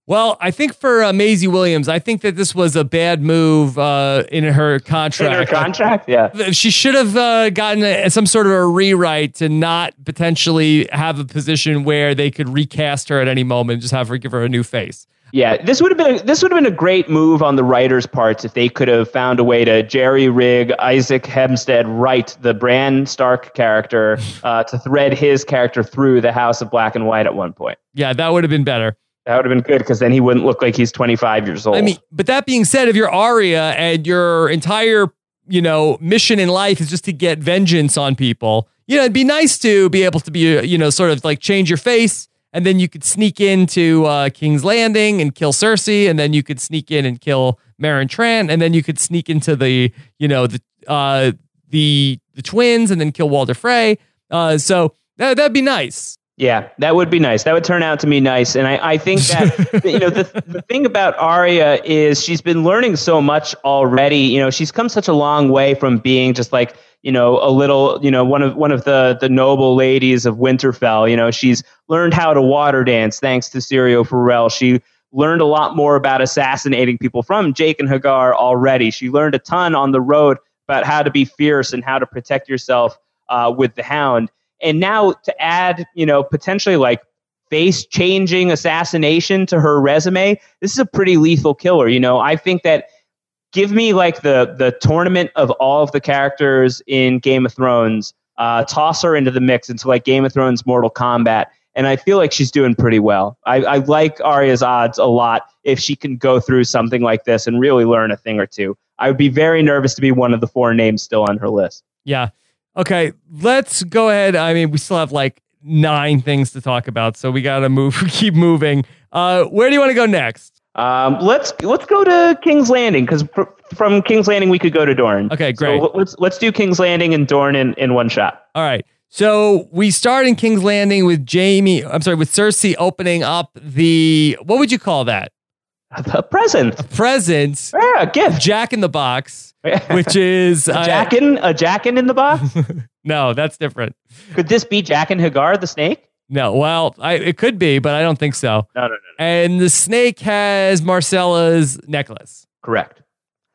Well, I think for uh, Maisie Williams, I think that this was a bad move uh, in her contract. In her contract, yeah. She should have uh, gotten a, some sort of a rewrite to not potentially have a position where they could recast her at any moment, just have her give her a new face. Yeah, this would have been this would have been a great move on the writers' parts if they could have found a way to jerry rig Isaac Hempstead Wright the Bran Stark character uh, to thread his character through the House of Black and White at one point. Yeah, that would have been better. That would have been good because then he wouldn't look like he's 25 years old. I mean, but that being said, if you're Arya and your entire, you know, mission in life is just to get vengeance on people, you know, it'd be nice to be able to be, you know, sort of like change your face and then you could sneak into uh, King's Landing and kill Cersei, and then you could sneak in and kill Meryn Trant, and then you could sneak into the, you know, the uh, the the twins, and then kill Walder Frey. Uh, so that that'd be nice. Yeah, that would be nice. That would turn out to be nice. And I, I think that, you know, the, the thing about Arya is she's been learning so much already. You know, she's come such a long way from being just like, you know, a little, you know, one of one of the the noble ladies of Winterfell. You know, she's learned how to water dance thanks to Syrio Forel. She learned a lot more about assassinating people from Jaqen H'ghar already. She learned a ton on the road about how to be fierce and how to protect yourself uh, with the Hound. And now to add, you know, potentially like face changing assassination to her resume, this is a pretty lethal killer. You know, I think that give me like the the tournament of all of the characters in Game of Thrones, uh, toss her into the mix into like Game of Thrones Mortal Kombat. And I feel like she's doing pretty well. I, I like Arya's odds a lot if she can go through something like this and really learn a thing or two. I would be very nervous to be one of the four names still on her list. Yeah. Okay, let's go ahead. I mean, we still have like nine things to talk about, so we got to move. Keep moving. Uh, where do you want to go next? Um, let's let's go to King's Landing because pr- from King's Landing we could go to Dorne. Okay, great. So let's let's do King's Landing and Dorne in, in one shot. All right. So we start in King's Landing with Jaime. I'm sorry, with Cersei opening up the what would you call that? A present. A present. Yeah, a gift. Jack in the box, which is a Jaqen, a Jaqen in the box. no, that's different. Could this be Jaqen H'ghar the snake? No, well, I, it could be, but I don't think so. No, no, no, no. And the snake has Myrcella's necklace. Correct.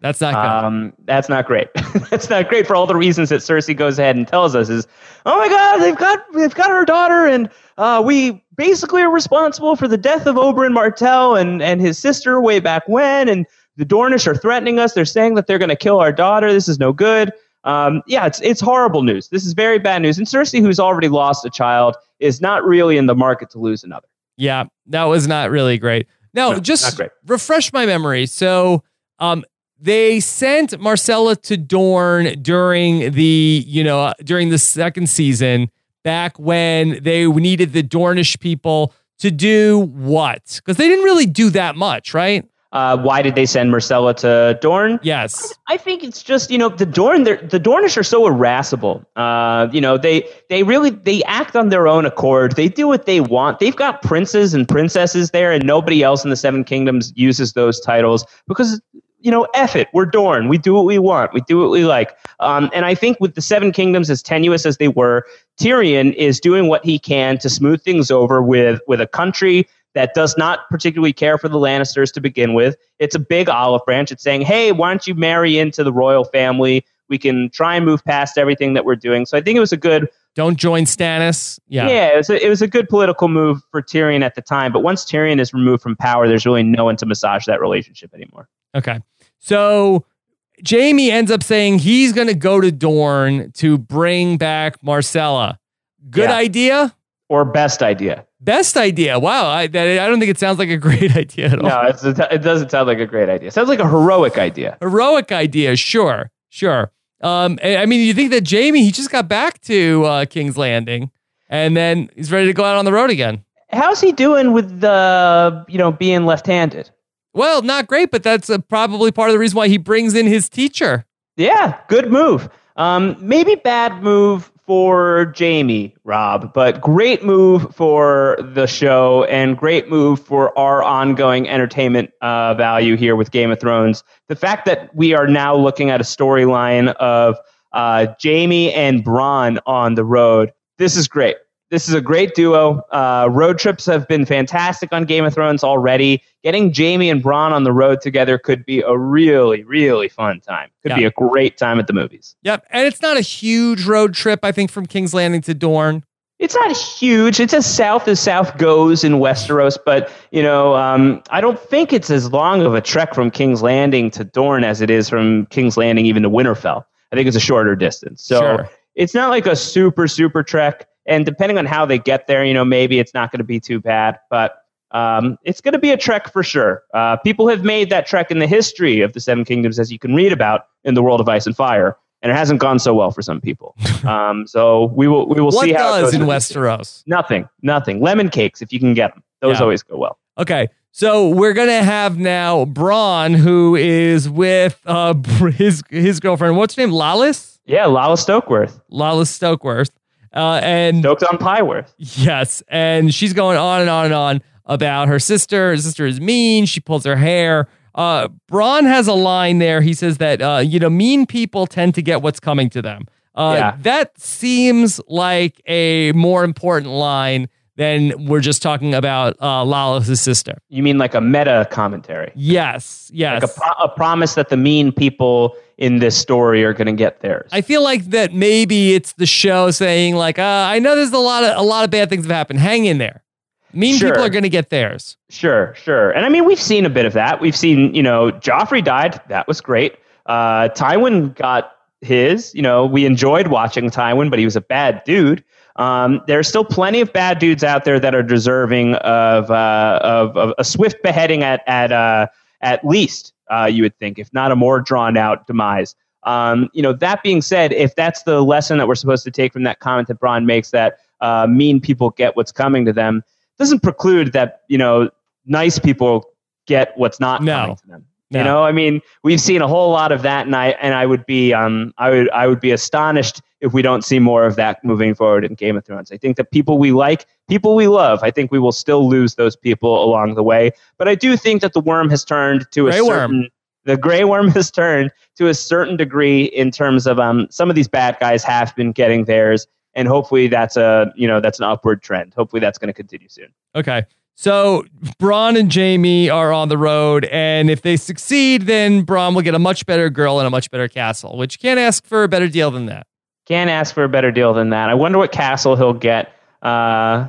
That's not good. Um, that's not great. that's not great for all the reasons that Cersei goes ahead and tells us is, oh my God, they've got they've got her daughter, and uh, we basically are responsible for the death of Oberyn Martell and and his sister way back when, and the Dornish are threatening us. They're saying that they're going to kill our daughter. This is no good. Um, yeah, it's it's horrible news. This is very bad news. And Cersei, who's already lost a child, is not really in the market to lose another. Yeah, that was not really great. No, No, just great. refresh my memory. So, um, they sent Myrcella to Dorne during the, you know, during the second season, back when they needed the Dornish people to do what? Because they didn't really do that much, right? Uh, why did they send Myrcella to Dorne? Yes. I think it's just you know the Dorn they're- the Dornish are so irascible. Uh, you know they they really they act on their own accord. They do what they want. They've got princes and princesses there, and nobody else in the Seven Kingdoms uses those titles because you know F it. We're Dorn. We do what we want. We do what we like. Um, and I think with the Seven Kingdoms as tenuous as they were, Tyrion is doing what he can to smooth things over with with a country that does not particularly care for the Lannisters to begin with. It's a big olive branch. It's saying, hey, why don't you marry into the royal family? We can try and move past everything that we're doing. So I think it was a good, Don't join Stannis. Yeah. yeah, it, was a, it was a good political move for Tyrion at the time. But once Tyrion is removed from power, there's really no one to massage that relationship anymore. Okay. So Jaime ends up saying he's going to go to Dorne to bring back Myrcella. Good Yeah. idea? Or best idea. Best idea. Wow. I, that, I don't think it sounds like a great idea at all. No, it's a, it doesn't sound like a great idea. It sounds like a heroic idea. Heroic idea. Sure. Sure. Um, I mean, you think that Jaime, he just got back to uh, King's Landing and then he's ready to go out on the road again. How's he doing with the, you know, being left-handed? Well, not great, but that's uh, probably part of the reason why he brings in his teacher. Yeah, good move. Um, maybe bad move for Jaime, Rob, but great move for the show and great move for our ongoing entertainment uh, value here with Game of Thrones. The fact that we are now looking at a storyline of uh, Jaime and Bronn on the road. This is great. This is a great duo. Uh, road trips have been fantastic on Game of Thrones already. Getting Jaime and Bronn on the road together could be a really, really fun time. Could Yeah. be a great time at the movies. Yep. And it's not a huge road trip, I think, from King's Landing to Dorne. It's not huge. It's as south as south goes in Westeros, but you know, um, I don't think it's as long of a trek from King's Landing to Dorne as it is from King's Landing even to Winterfell. I think it's a shorter distance. So Sure. it's not like a super super trek. And depending on how they get there, you know, maybe it's not going to be too bad, but um, it's going to be a trek for sure. Uh, people have made that trek in the history of the Seven Kingdoms, as you can read about in the World of Ice and Fire, and it hasn't gone so well for some people. Um, so we will we will what see how it does goes in. Westeros? Nothing, nothing. Lemon cakes if you can get them. Those Yeah. always go well. Okay. So we're gonna have now Bronn, who is with uh, his his girlfriend. What's her name? Lollys. Yeah, Lala Stokeworth. Lollys Stokeworth. Uh, and Stoked on Pieworth. yes, and she's going on and on and on about her sister. Her sister is mean. She pulls her hair. Uh, Bronn has a line there. He says that uh, you know mean people tend to get what's coming to them. Uh, Yeah. That seems like a more important line than we're just talking about uh, Lollys's sister. You mean like a meta commentary? Yes, yes. Like a, pro- a promise that the mean people in this story are going to get theirs. I feel like that maybe it's the show saying like, uh, I know there's a lot of a lot of bad things have happened. Hang in there. Mean Sure. people are going to get theirs. Sure, sure. And I mean, we've seen a bit of that. We've seen, you know, Joffrey died. That was great. Uh, Tywin got his. You know, we enjoyed watching Tywin, but he was a bad dude. Um, there are still plenty of bad dudes out there that are deserving of uh, of, of a swift beheading at at uh, at least uh, you would think, if not a more drawn out demise. Um, you know, that being said, if that's the lesson that we're supposed to take from that comment that Bronn makes, that uh, mean people get what's coming to them, doesn't preclude that you know nice people get what's not No. coming to them. No. You know, I mean, we've seen a whole lot of that, and I and I would be um I would I would be astonished if we don't see more of that moving forward in Game of Thrones. I think that people we like, people we love, I think we will still lose those people along the way. But I do think that the worm has turned to a Grey worm. certain the gray worm has turned to a certain degree in terms of um some of these bad guys have been getting theirs, and hopefully that's a you know that's an upward trend. Hopefully that's going to continue soon. Okay. So Bronn and Jaime are on the road, and if they succeed, then Bronn will get a much better girl and a much better castle, which you can't ask for a better deal than that. Can't ask for a better deal than that. I wonder what castle he'll get. Uh,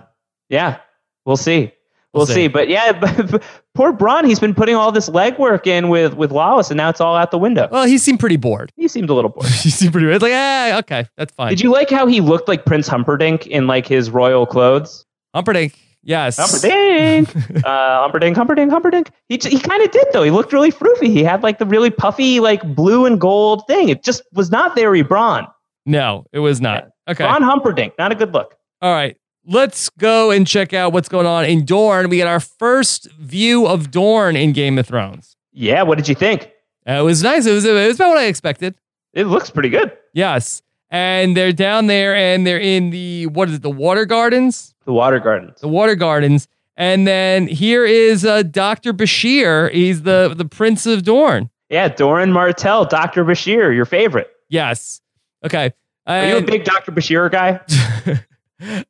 yeah, we'll see. We'll, We'll see. see. But yeah, poor Bronn, he's been putting all this legwork in with with Lollys, and now it's all out the window. Well, he seemed pretty bored. He seemed a little bored. he seemed pretty bored. Like, ah, okay, that's fine. Did you like how he looked like Prince Humperdinck in like his royal clothes? Humperdinck, yes. Humperdinck, uh, Humperdinck, Humperdinck, Humperdinck. He he kind of did though. He looked really froofy. He had like the really puffy like blue and gold thing. It just was not very Bronn. No, it was not. Okay. Bronn Humperdinck, not a good look. All right. Let's go and check out what's going on in Dorne. We got our first view of Dorne in Game of Thrones. Yeah, what did you think? Uh, it was nice. It was, it was about what I expected. It looks pretty good. Yes. And they're down there and they're in the, what is it, the water gardens? The water gardens. The water gardens. And then here is uh, Dr. Bashir. He's the, the Prince of Dorne. Yeah, Doran Martell, Dr. Bashir, your favorite. Yes. Okay. Are you a big Dr. Bashir guy?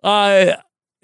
Uh,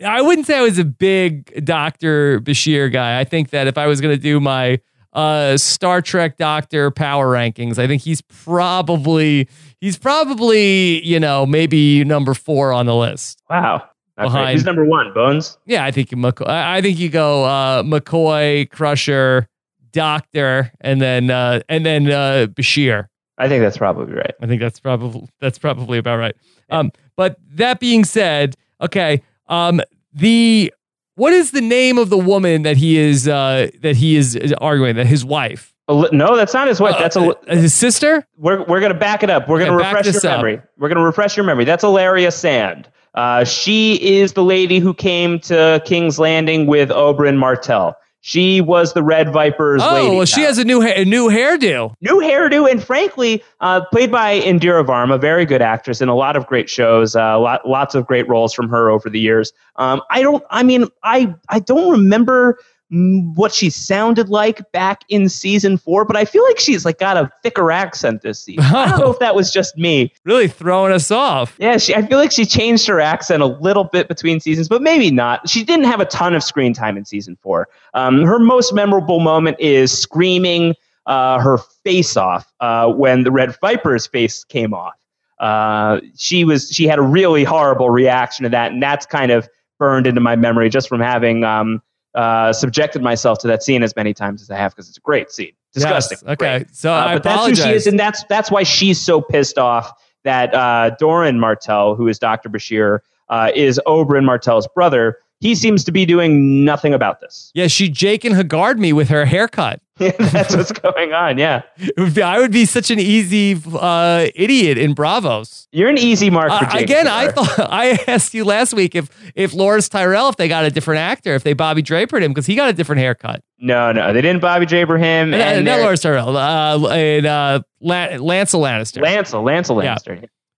I wouldn't say I was a big Dr. Bashir guy. I think that if I was going to do my uh, Star Trek Doctor power rankings, I think he's probably he's probably you know maybe number four on the list. Wow. That's right. Behind- Who's number one? Bones? Yeah, I think McCoy, I I think you go uh, McCoy, Crusher, Doctor, and then uh, and then uh, Bashir. I think that's probably right. I think that's probably that's probably about right. Um, but that being said, okay, um, the what is the name of the woman that he is uh, that he is arguing that his wife, No, that's not his wife. Uh, That's a. uh, his sister? We're, we're going to back it up. We're going to Okay, refresh your up. memory. We're going to refresh your memory. That's Ellaria Sand. Uh, she is the lady who came to King's Landing with Oberyn Martell. She was the Red Viper's lady. Oh, well, she now. has a new ha- a new hairdo. new hairdo, and frankly, uh, played by Indira Varma, a very good actress in a lot of great shows. Uh, lot, lots of great roles from her over the years. Um, I don't. I mean, I I don't remember what she sounded like back in season four, but I feel like she's like got a thicker accent this season. I don't know if that was just me. Really throwing us off. Yeah, she, I feel like she changed her accent a little bit between seasons, but maybe not. She didn't have a ton of screen time in season four. Um, her most memorable moment is screaming uh, her face off uh, when the Red Viper's face came off. Uh, she was she had a really horrible reaction to that, and that's kind of burned into my memory just from having um, uh, subjected myself to that scene as many times as I have because it's a great scene. Disgusting. Yes, okay, Great. so Uh, but that's who she is, and that's that's why she's so pissed off that uh, Doran Martell, who is Dr. Bashir, uh, is Oberyn Martell's brother. He seems to be doing nothing about this. yeah, she Jake and Haggard me with her haircut. that's what's going on. Yeah, would be, I would be such an easy uh, idiot in Braavos. you're an easy mark for Uh, Jake again, I thought I asked you last week if if Loras Tyrell, if they got a different actor, if they Bobby Drapered him because he got a different haircut. no, no, they didn't Bobby Draper him. Uh, and not Loras Tyrell, uh, and uh, La- Lancel Lannister. Lancel, Lancel Yeah.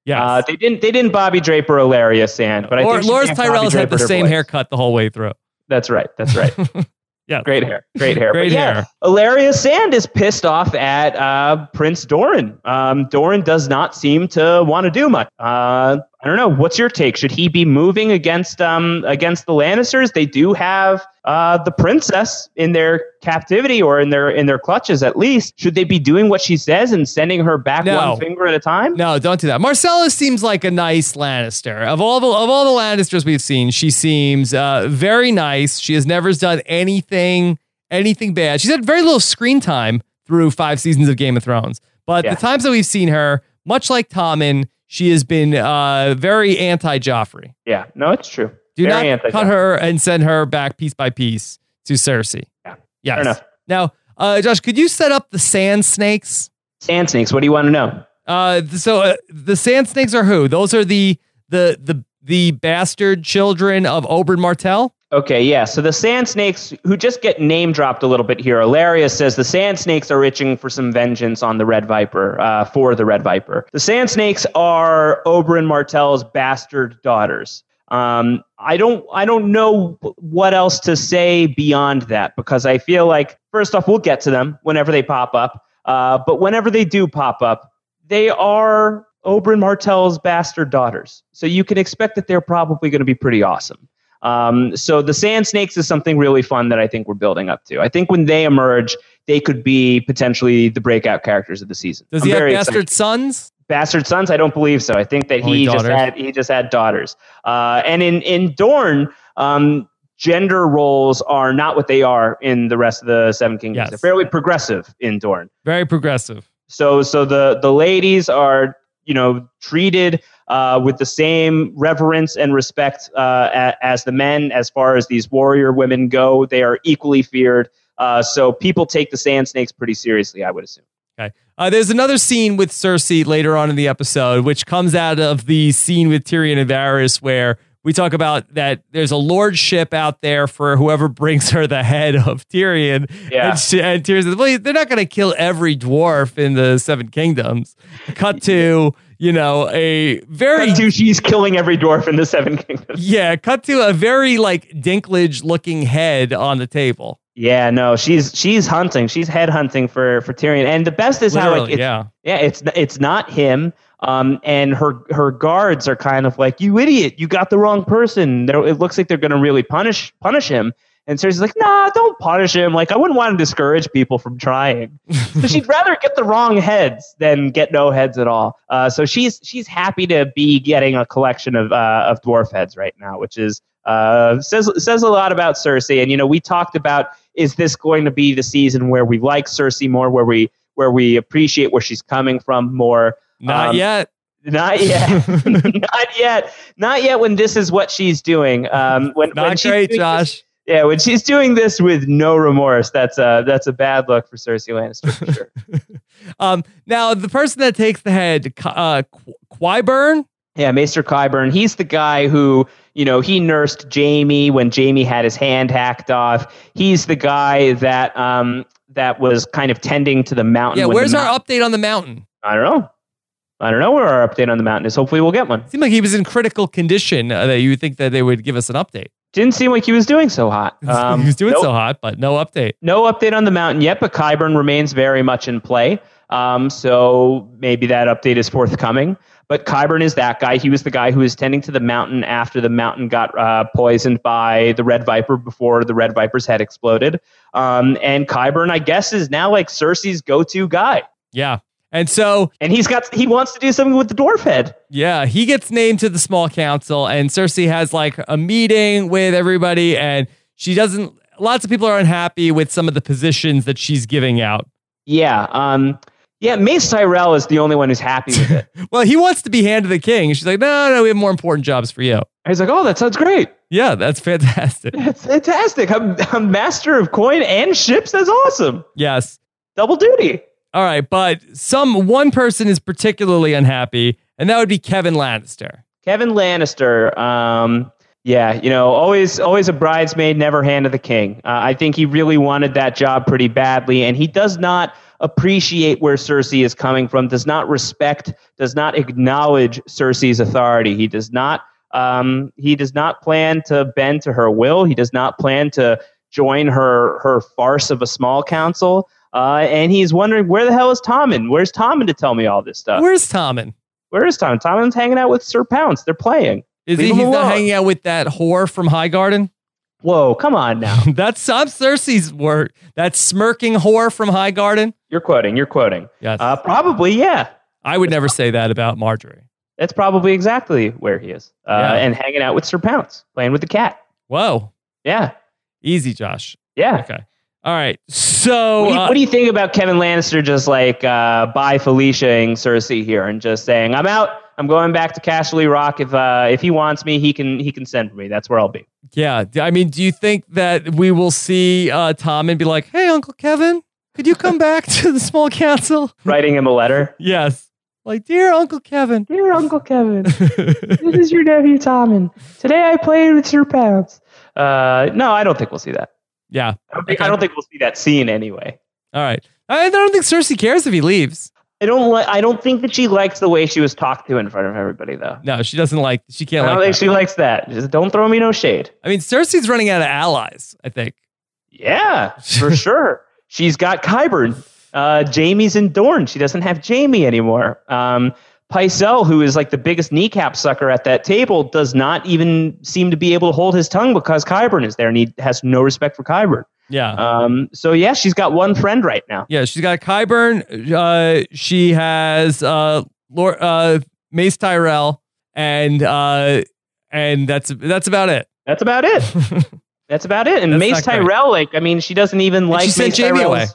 Yes. Uh, they didn't. They didn't Bobby Draper Ellaria Sand, but I or think she Loras Tyrell had the same voice. haircut the whole way through. That's right. That's right. Yeah. Great hair. Great hair. Great But yeah, hair. Ellaria Sand is pissed off at uh, Prince Doran. Um, Doran does not seem to want to do much. Uh, I don't know. What's your take? Should he be moving against um, against the Lannisters? They do have uh, the princess in their captivity or in their in their clutches at least. Should they be doing what she says and sending her back No. one finger at a time? No, don't do that. Myrcella seems like a nice Lannister. Of all the of all the Lannisters we've seen, she seems uh, very nice. She has never done anything anything bad. She's had very little screen time through five seasons of Game of Thrones. But Yeah. the times that we've seen her, much like Tommen, she has been uh, very anti Joffrey. Yeah, no, it's true. Do Very not anti-Joffrey. cut her and send her back piece by piece to Cersei. Yeah. Yes. Fair enough. Now, uh, Josh, could you set up the sand snakes? Sand snakes. What do you want to know? Uh, so uh, the sand snakes are who? Those are the the the the bastard children of Oberyn Martell. Okay, yeah. So the sand snakes, who just get name dropped a little bit here, Ellaria says the sand snakes are itching for some vengeance on the Red Viper, uh, for the Red Viper. The sand snakes are Oberyn Martell's bastard daughters. Um, I don't, I don't know what else to say beyond that because I feel like first off, we'll get to them whenever they pop up. Uh, but whenever they do pop up, they are Oberyn Martell's bastard daughters. So you can expect that they're probably going to be pretty awesome. Um, so the Sand Snakes is something really fun that I think we're building up to. I think when they emerge, they could be potentially the breakout characters of the season. Does I'm he have bastard excited. sons? bastard sons? I don't believe so. I think that Only he just had he just had daughters. Uh, and in in Dorne, um, gender roles are not what they are in the rest of the Seven Kingdoms. Yes. They're fairly progressive in Dorne. Very progressive. So so the the ladies are you know treated uh, with the same reverence and respect uh, a, as the men. As far as these warrior women go, they are equally feared. Uh, so people take the Sand Snakes pretty seriously, I would assume. Okay. Uh, there's another scene with Cersei later on in the episode, which comes out of the scene with Tyrion and Varys, where we talk about that there's a lordship out there for whoever brings her the head of Tyrion. Yeah. And, she, and Tyrion says, well, they're not going to kill every dwarf in the Seven Kingdoms. Cut to, you know, a very. Cut to she's killing every dwarf in the Seven Kingdoms. Yeah, cut to a very like Dinklage looking head on the table. Yeah, no, she's she's hunting. She's head hunting for for Tyrion, and the best is how like it's, yeah. yeah, it's it's not him. Um, and her her guards are kind of like, "You idiot! You got the wrong person." They're, it looks like they're going to really punish punish him. And Cersei's like, "Nah, don't punish him. Like, I wouldn't want to discourage people from trying. so she'd rather get the wrong heads than get no heads at all. Uh, so she's she's happy to be getting a collection of uh, of dwarf heads right now, which is uh, says says a lot about Cersei. And you know, we talked about is this going to be the season where we like Cersei more, where we where we appreciate where she's coming from more? Not Um, yet. Not yet. not yet. Not yet. When this is what she's doing. Um, when when Not she's great, Josh. this- yeah, when she's doing this with no remorse, that's a that's a bad look for Cersei Lannister for sure. Um, now the person that takes the head, uh, Qyburn. Yeah, Maester Qyburn. He's the guy who, you know, he nursed Jaime when Jaime had his hand hacked off. He's the guy that um that was kind of tending to the mountain. Yeah, where's our update on the mountain? I don't know. I don't know where our update on the mountain is. Hopefully, we'll get one. Seemed like he was in critical condition. Uh, that you think that they would give us an update. Didn't seem like he was doing so hot. Um, he was doing nope. so hot, but no update. No update on the mountain yet, but Qyburn remains very much in play. Um, so maybe that update is forthcoming. But Qyburn is that guy. He was the guy who was tending to the mountain after the mountain got uh, poisoned by the Red Viper before the Red Viper's head exploded. Um, and Qyburn, I guess, is now like Cersei's go-to guy. Yeah, and so And he's got he wants to do something with the dwarf head. yeah, he gets named to the small council, and Cersei has like a meeting with everybody, and she doesn't. Lots of people are unhappy with some of the positions that she's giving out. Yeah. Um, yeah, Mace Tyrell is the only one who's happy with it. Well, he wants to be hand of the king. She's like, no, no, we have more important jobs for you. He's like, oh, that sounds great. Yeah, that's fantastic. That's fantastic. I'm, I'm master of coin and ships. That's awesome. Yes. Double duty. All right, but some one person is particularly unhappy, and that would be Kevan Lannister. Kevan Lannister. Um, yeah, you know, always always a bridesmaid, never hand of the king. Uh, I think he really wanted that job pretty badly, and he does not appreciate where Cersei is coming from. Does not respect. Does not acknowledge Cersei's authority. He does not. Um, he does not plan to bend to her will. He does not plan to join her her farce of a small council. Uh, and he's wondering where the hell is Tommen? Where's Tommen to tell me all this stuff? Where's Tommen? Where is Tommen? Tommen's hanging out with Sir Pounce. They're playing. Is Leave he? He's not hanging out with that whore from Highgarden. Whoa, come on now. That's I'm Cersei's word. That smirking whore from Highgarden. You're quoting. You're quoting. Yes, Uh, probably, yeah. I would never say that about Margaery. That's probably exactly where he is. Uh, Yeah. And hanging out with Sir Pounce, playing with the cat. Whoa, Yeah. easy, Josh. Yeah. Okay, all right. So What do, you, uh, what do you think about Kevan Lannister just like uh, by Felicia-ing Cersei here and just saying, I'm out. I'm going back to Casterly Rock. If uh, if he wants me, he can he can send for me. That's where I'll be. yeah, I mean, do you think that we will see uh, Tommen be like, "Hey, Uncle Kevan, could you come back to the small council?" Writing him a letter. Yes, like, dear Uncle Kevan. Dear Uncle Kevan, this is your nephew Tommen. Today I played with your Pounce. Uh, no, I don't think we'll see that. Yeah. I don't, think, I don't think we'll see that scene anyway. All right. I I don't think Cersei cares if he leaves. I don't like. I don't think that she likes the way she was talked to in front of everybody, though. No, she doesn't like. She can't I don't like. think that. she likes that. Just don't throw me no shade. I mean, Cersei's running out of allies. I think. Yeah, for sure. She's got Qyburn. Uh, Jaime's in Dorne. She doesn't have Jamie anymore. Um, Pycelle, who is like the biggest kneecap sucker at that table, does not even seem to be able to hold his tongue because Qyburn is there, and he has no respect for Qyburn. Yeah. Um, so yeah, she's got one friend right now. yeah. She's got Qyburn. Uh, she has uh, Lord uh, Mace Tyrell, and uh, and that's that's about it. That's about it. That's about it. And That's Mace not great. Tyrell, like, I mean, she doesn't even like she Mace Tyrell's away.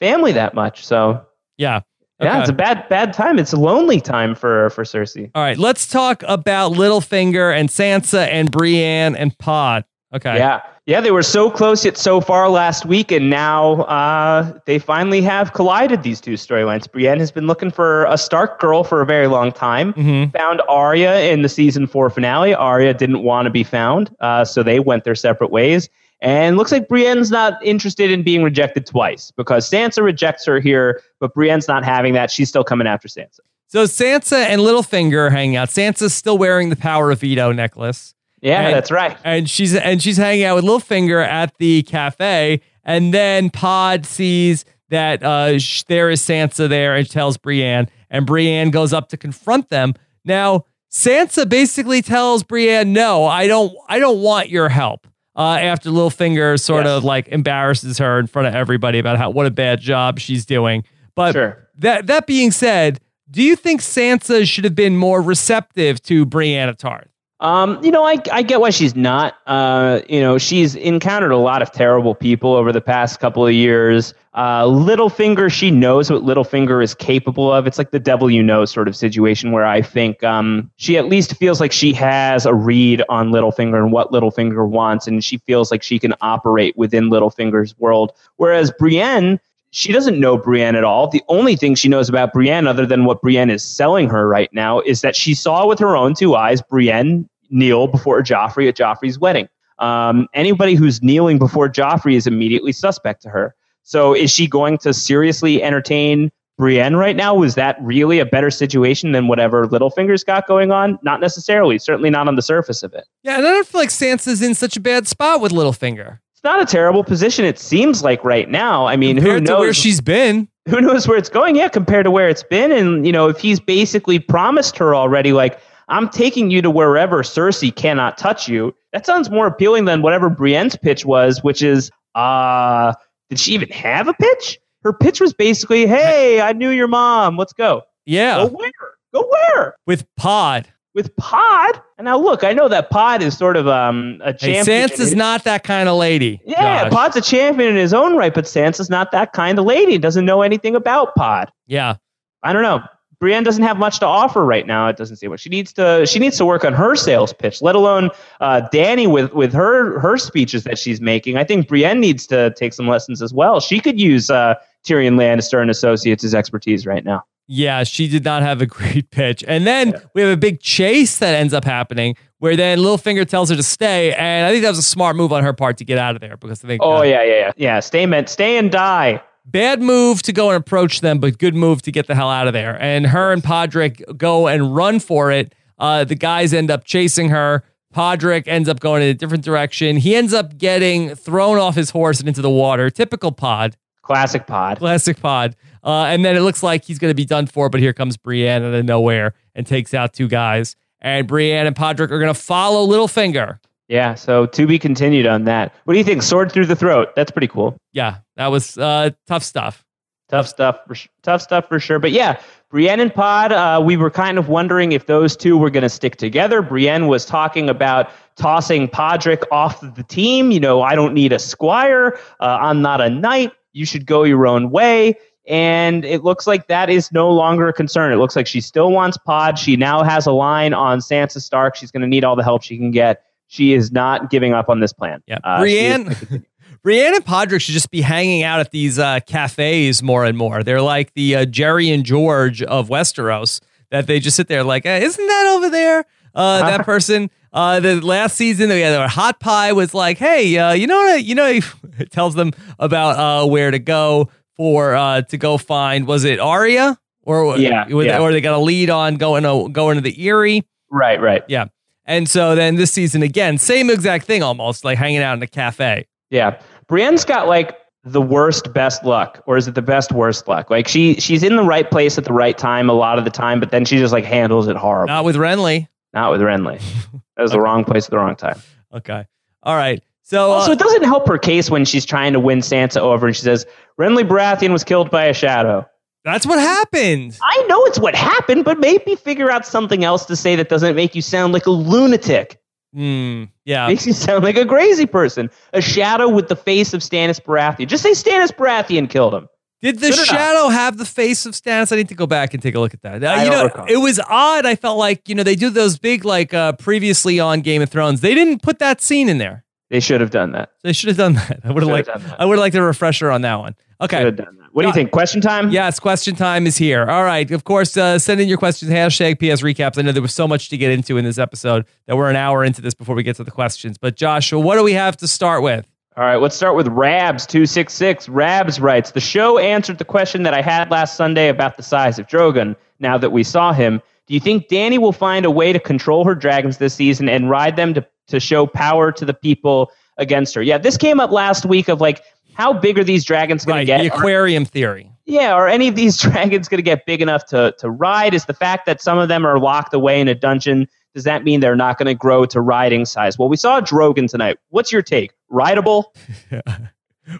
family that much. So Yeah. Yeah, it's a bad, bad time. It's a lonely time for for Cersei. All right, let's talk about Littlefinger and Sansa and Brienne and Pod. Okay. Yeah. Yeah, they were so close yet so far last week, and now uh, they finally have collided these two storylines. Brienne has been looking for a Stark girl for a very long time. Mhm. Found Arya in the season four finale. Arya didn't want to be found, uh, so they went their separate ways. And looks like Brienne's not interested in being rejected twice because Sansa rejects her here, but Brienne's not having that. She's still coming after Sansa. So Sansa and Littlefinger are hanging out. Sansa's still wearing the Power of Veto necklace. Yeah, And- that's right. and she's and she's hanging out with Littlefinger at the cafe, and then Pod sees that uh, sh- there is Sansa there and tells Brienne, and Brienne goes up to confront them. Now Sansa basically tells Brienne, "No, I don't, I don't want your help." Uh, after Littlefinger sort Yes. of like embarrasses her in front of everybody about how what a bad job she's doing. But Sure. that that being said, do you think Sansa should have been more receptive to Brienne Tarth? Um, you know, I, I get why she's not. Uh, you know, she's encountered a lot of terrible people over the past couple of years. Uh, Littlefinger, she knows what Littlefinger is capable of. It's like the devil you know sort of situation where I think um, she at least feels like she has a read on Littlefinger and what Littlefinger wants, and she feels like she can operate within Littlefinger's world. Whereas Brienne, she doesn't know Brienne at all. The only thing she knows about Brienne, other than what Brienne is selling her right now, is that she saw with her own two eyes Brienne kneel before Joffrey at Joffrey's wedding. Um, anybody who's kneeling before Joffrey is immediately suspect to her. So is she going to seriously entertain Brienne right now? Was that really a better situation than whatever Littlefinger's got going on? Not necessarily. Certainly not on the surface of it. Yeah, and I don't feel like Sansa's in such a bad spot with Littlefinger. It's not a terrible position. It seems like right now. I mean, who Compared to knows where she's been. who knows where it's going? Yeah, compared to where it's been, and you know, if he's basically promised her already, like I'm taking you to wherever Cersei cannot touch you. That sounds more appealing than whatever Brienne's pitch was, which is, uh, did she even have a pitch? Her pitch was basically, "Hey, I knew your mom. Let's go. Yeah, Go where? Go where? with Pod. With Pod." And now look, I know that Pod is sort of um a Hey, champion. Sansa's not that kind of lady. yeah. Pod's a champion in his own right, but Sansa's not that kind of lady. Doesn't know anything about Pod. Yeah, I don't know. Brienne doesn't have much to offer right now. It doesn't seem like she needs to. She needs to work on her sales pitch, let alone uh, Danny with with her her speeches that she's making. I think Brienne needs to take some lessons as well. She could use uh, Tyrion Lannister and Associates' expertise right now. yeah, she did not have a great pitch. And then we have a big chase that ends up happening, where then Littlefinger tells her to stay, and I think that was a smart move on her part to get out of there because I think Oh uh, yeah, yeah, yeah, yeah. Stay meant stay and die. Bad move to go and approach them, but good move to get the hell out of there. And her and Podrick go and run for it. Uh, the guys end up chasing her. Podrick ends up going in a different direction. He ends up getting thrown off his horse and into the water. Typical Pod, Classic Pod. classic Pod. Uh, and then it looks like he's going to be done for, but here comes Brienne out of nowhere and takes out two guys. And Brienne and Podrick are going to follow Littlefinger. Yeah. So to be continued on that. What do you think? Sword through the throat. That's pretty cool. Yeah, that was uh, tough stuff. Tough stuff, for, sh- tough stuff for sure. But yeah, Brienne and Pod, uh, we were kind of wondering if those two were going to stick together. Brienne was talking about tossing Podrick off the team. You know, I don't need a squire. Uh, I'm not a knight. You should go your own way. And it looks like that is no longer a concern. It looks like she still wants Pod. She now has a line on Sansa Stark. She's going to need all the help she can get. She is not giving up on this plan. Yeah, Uh, Brienne. And Podrick should just be hanging out at these uh, cafes more and more. They're like the uh, Jerry and George of Westeros. That they just sit there like, eh, isn't that over there? Uh, that person. Uh, the last season, we had Hot Pie was like, hey, uh, you know what? You know, he tells them about uh, where to go for uh, to go find. Was it Arya or Yeah, or, yeah. or they got a lead on going to going to the Eyrie? right, right. Yeah. And so then this season again, same exact thing almost, like hanging out in a cafe. Yeah. Brienne's got like the worst best luck, or is it the best worst luck? Like she she's in the right place at the right time a lot of the time, but then she just like handles it horrible. Not with Renly. Not with Renly. That was the wrong place at the wrong time. Okay. All right. So uh, Also, it doesn't help her case when she's trying to win Sansa over and she says, Renly Baratheon was killed by a shadow. That's what happened. I know it's what happened, but maybe figure out something else to say that doesn't make you sound like a lunatic. Mm, yeah. Makes you sound like a crazy person. A shadow with the face of Stannis Baratheon. Just say Stannis Baratheon killed him. Did the Good enough. shadow have the face of Stannis? I need to go back and take a look at that. Uh, I you don't know, recall. it was odd. I felt like you know they do those big like uh, previously on Game of Thrones. They didn't put that scene in there. They should have done that. They should have done that. I would have liked. I would have liked a refresher on that one. Okay. Should have done that. What do you think? Question time? Yes, question time is here. All right. Of course, uh, send in your questions. Hashtag PS recaps. I know there was so much to get into in this episode that we're an hour into this before we get to the questions. But Joshua, what do we have to start with? All right, let's start with Rabs266. Rabs writes The show answered the question that I had last Sunday about the size of Drogon now that we saw him. Do you think Danny will find a way to control her dragons this season and ride them to, to show power to the people against her? Yeah, this came up last week of like, how big are these dragons going Right, to get? the aquarium theory. Yeah, are any of these dragons going to get big enough to, to ride? Is the fact that some of them are locked away in a dungeon, does that mean they're not going to grow to riding size? Well, we saw Drogon tonight. What's your take? Rideable?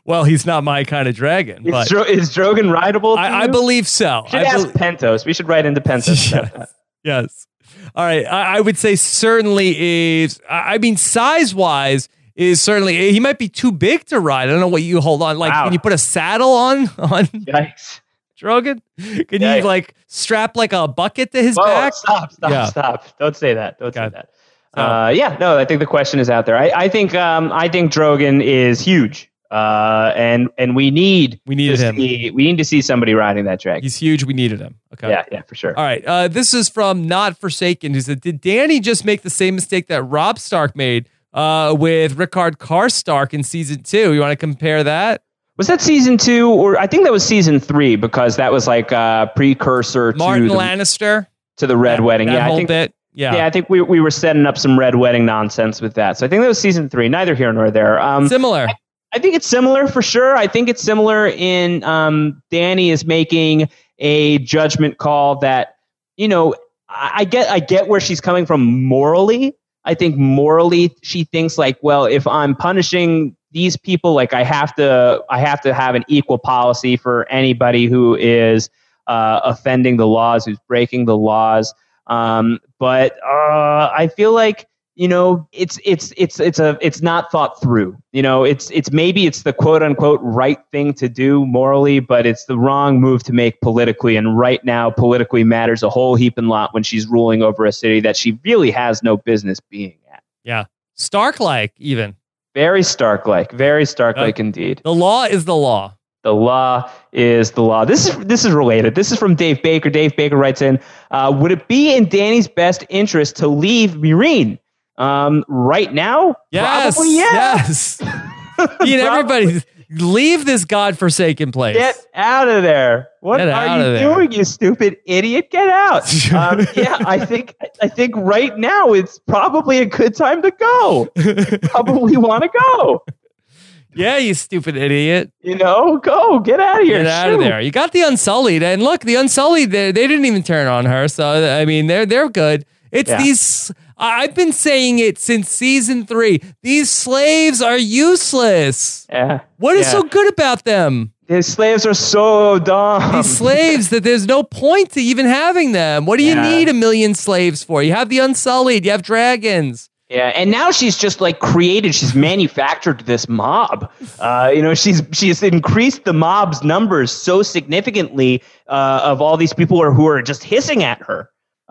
Well, he's not my kind of dragon, Is, but Dro- is Drogon rideable? I, I believe so. should I ask bel- Pentos. We should write into Pentos. about that. yes. All right. I, I would say certainly is. I I mean, size wise, is certainly he might be too big to ride. I don't know what you hold on. Like, Wow. can you put a saddle on on Yikes. Drogon? Can Yikes. you like strap like a bucket to his Whoa, back? stop, stop, Yeah. stop. Don't say that. Don't say Okay. that. Uh, yeah, no, I think the question is out there. I, I think um, I think Drogon is huge. Uh, and and we need We needed to him. see, we need to see somebody riding that dragon. He's huge. We needed him. Okay. Yeah, yeah, for sure. All right. Uh, this is from Not Forsaken, who said, Did Dany just make the same mistake that Robb Stark made uh, with Rickard Karstark in season two? You want to compare that? Was that season two, or I think that was season three because that was like a precursor Martin to the, Lannister? to the Red That- Wedding. That yeah, I think. bit. Yeah. Yeah, I think we, we were setting up some Red Wedding nonsense with that. So I think that was season three. Neither here nor there. Um, Similar. I think it's similar for sure. I think it's similar in um, Dany is making a judgment call that you know I, I get I get where she's coming from morally. I think morally she thinks like, well, if I'm punishing these people, like I have to I have to have an equal policy for anybody who is uh, offending the laws, who's breaking the laws. Um, but uh, I feel like you know it's it's it's it's a it's not thought through you know it's it's maybe it's the quote unquote right thing to do morally but it's the wrong move to make politically and right now politically matters a whole heap and lot when she's ruling over a city that she really has no business being at Yeah. Stark like, even. very stark like very stark like indeed The law is the law. the law is the law. This is this is related. This is from Dave Baker. Dave Baker writes in: uh, Would it be in Dany's best interest to leave Meereen um, right now? Yes. Probably yes. Yes. Ian, everybody, leave this godforsaken place. Get out of there! What Get are you there. doing, you stupid idiot? Get out! um, yeah, I think I think right now it's probably a good time to go. You probably want to go. yeah, you stupid idiot. You know, go get out of here. Get out of there. You got the Unsullied, and look, the Unsullied, they, they didn't even turn on her. So I mean, they're they're good. It's Yeah. these. I- I've been saying it since season three. These slaves are useless. Yeah. What is Yeah. so good about them? These slaves are so dumb. These slaves that there's no point to even having them. What do you Yeah. need a million slaves for? You have the Unsullied. You have dragons. Yeah, and now she's just like created. She's manufactured this mob. Uh, you know, she's she's increased the mob's numbers so significantly uh, of all these people who are, who are just hissing at her.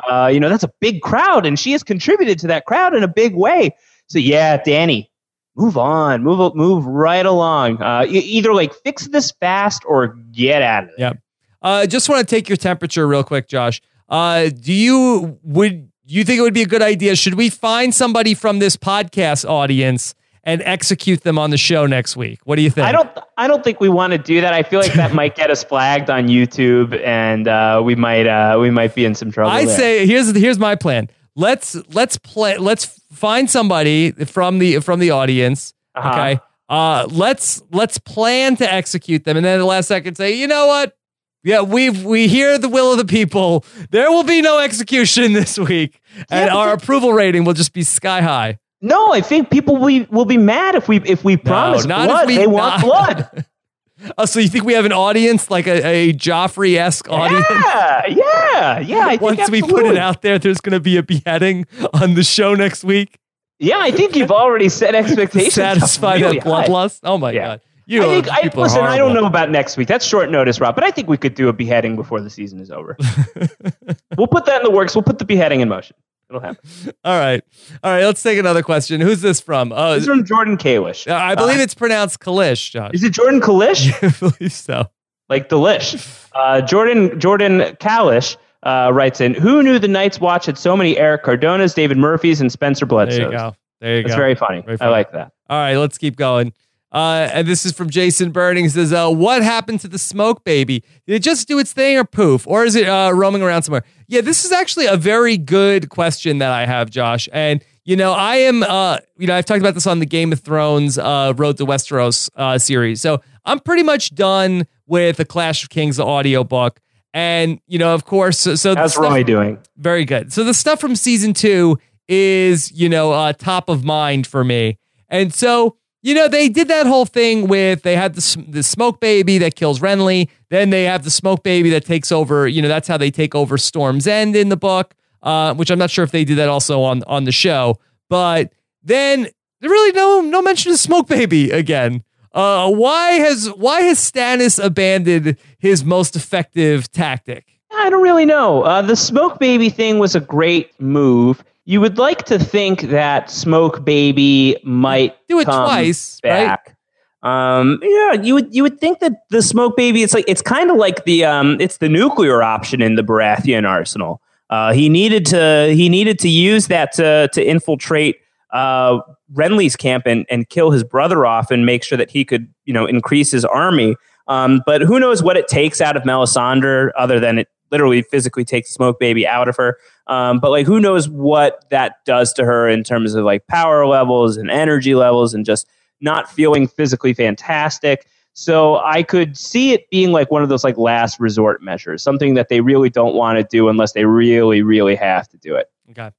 Uh, you know, that's a big crowd, and she has contributed to that crowd in a big way. So yeah, Dany, move on, move move right along. Uh, either like fix this fast or get out of there. Yep. Uh, just want to take your temperature real quick, Josh. Uh, do you would you think it would be a good idea? Should we find somebody from this podcast audience and execute them on the show next week? What do you think? I don't. I don't think we want to do that. I feel like that might get us flagged on YouTube, and uh, we might. Uh, we might be in some trouble. I there. say here's here's my plan. Let's let's play. Let's find somebody from the from the audience. Uh-huh. Okay. Uh, let's let's plan to execute them, and then at the last second say, you know what? Yeah, we we hear the will of the people. There will be no execution this week, and but our approval rating will just be sky high. No, I think people will be, will be mad if we if we promise not if blood. we- they want not- blood. Oh, so you think we have an audience like a, a Joffrey esque audience? Yeah, yeah, yeah. I think Once we put it out there, there's going to be a beheading on the show next week. Yeah, I think you've already set expectations. Satisfy really bloodlust. Oh my Yeah. god. You I think. I, listen, I don't know about next week. That's short notice, Rob. But I think we could do a beheading before the season is over. we'll put that in the works. We'll put the beheading in motion. It'll happen. All right. All right. Let's take another question. Who's this from? Uh, This is from Jordan Kalish. Uh, I believe it's pronounced Kalish, Josh. Is it Jordan Kalish? I believe so. like delish. Uh, Jordan Jordan Kalish uh, writes in, "Who knew the Night's Watch had so many Eric Cardonas, David Murphys, and Spencer Bledsoes?" There you go. There you That's go. very funny. Very I like that. All right, let's keep going. Uh, and this is from Jason Burning. He says, uh, "What happened to the smoke baby? Did it just do its thing, or poof, or is it uh, roaming around somewhere?" Yeah, this is actually a very good question that I have, Josh. And you know, I am, uh, you know, I've talked about this on the Game of Thrones uh, Road to Westeros uh, series. So I'm pretty much done with the Clash of Kings audiobook. And you know, of course, so, so How's stuff- Roy doing? very good. So the stuff from season two is, you know, uh, top of mind for me. And so, you know, they did that whole thing with they had the, the smoke baby that kills Renly. Then they have the smoke baby that takes over, you know, that's how they take over Storm's End in the book, uh, which I'm not sure if they did that also on, on the show. But then there really no no mention of smoke baby again. Uh, why has why has Stannis abandoned his most effective tactic? I don't really know. Uh, the Smoke Baby thing was a great move. You would like to think that Smoke Baby might Do it come twice, right? Um, Yeah, you would you would think that the smoke baby it's like it's kind of like the um it's the nuclear option in the Baratheon arsenal. Uh, he needed to he needed to use that to to infiltrate uh, Renly's camp and, and kill his brother off and make sure that he could you know increase his army. Um, but who knows what it takes out of Melisandre other than it literally physically takes smoke baby out of her. Um, but like who knows what that does to her in terms of like power levels and energy levels and just not feeling physically fantastic. So I could see it being like one of those like last resort measures, something that they really don't want to do unless they really, really have to do it. Okay.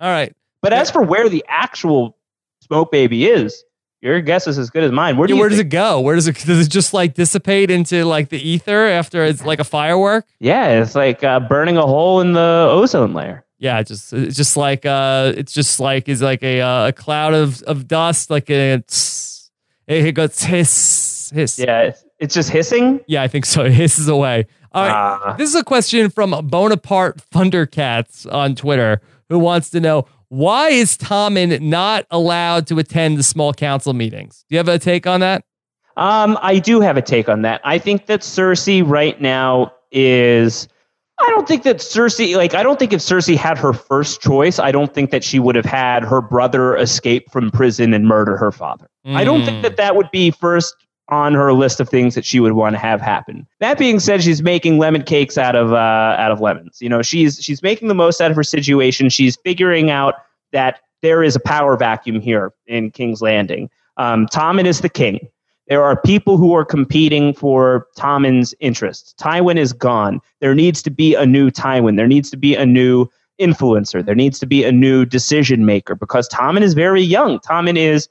All right. But as for where the actual smoke baby is, your guess is as good as mine. Where do Yeah, where does it go? Where does it does it just like dissipate into like the ether after it's like a firework? Yeah, it's like uh, burning a hole in the ozone layer. Yeah, it just it's just like uh it's just like is like a uh, a cloud of of dust like a tss, it goes hiss hiss. Yeah, it's, it's just hissing. Yeah, I think so. It hisses away. All right. Ah. This is a question from Bonaparte Thundercats on Twitter who wants to know why is Tommen not allowed to attend the small council meetings? Do you have a take on that? Um, I do have a take on that. I think that Cersei right now is. I don't think that Cersei, like, I don't think if Cersei had her first choice, I don't think that she would have had her brother escape from prison and murder her father. I don't think Mm. that that would be first on her list of things that she would want to have happen. That being said, she's making lemon cakes out of uh, out of lemons. You know, she's she's making the most out of her situation. She's figuring out that there is a power vacuum here in King's Landing. Um, Tommen is the king. There are people who are competing for Tommen's interests. Tywin is gone. There needs to be a new Tywin. There needs to be a new influencer. There needs to be a new decision maker because Tommen is very young. Tommen is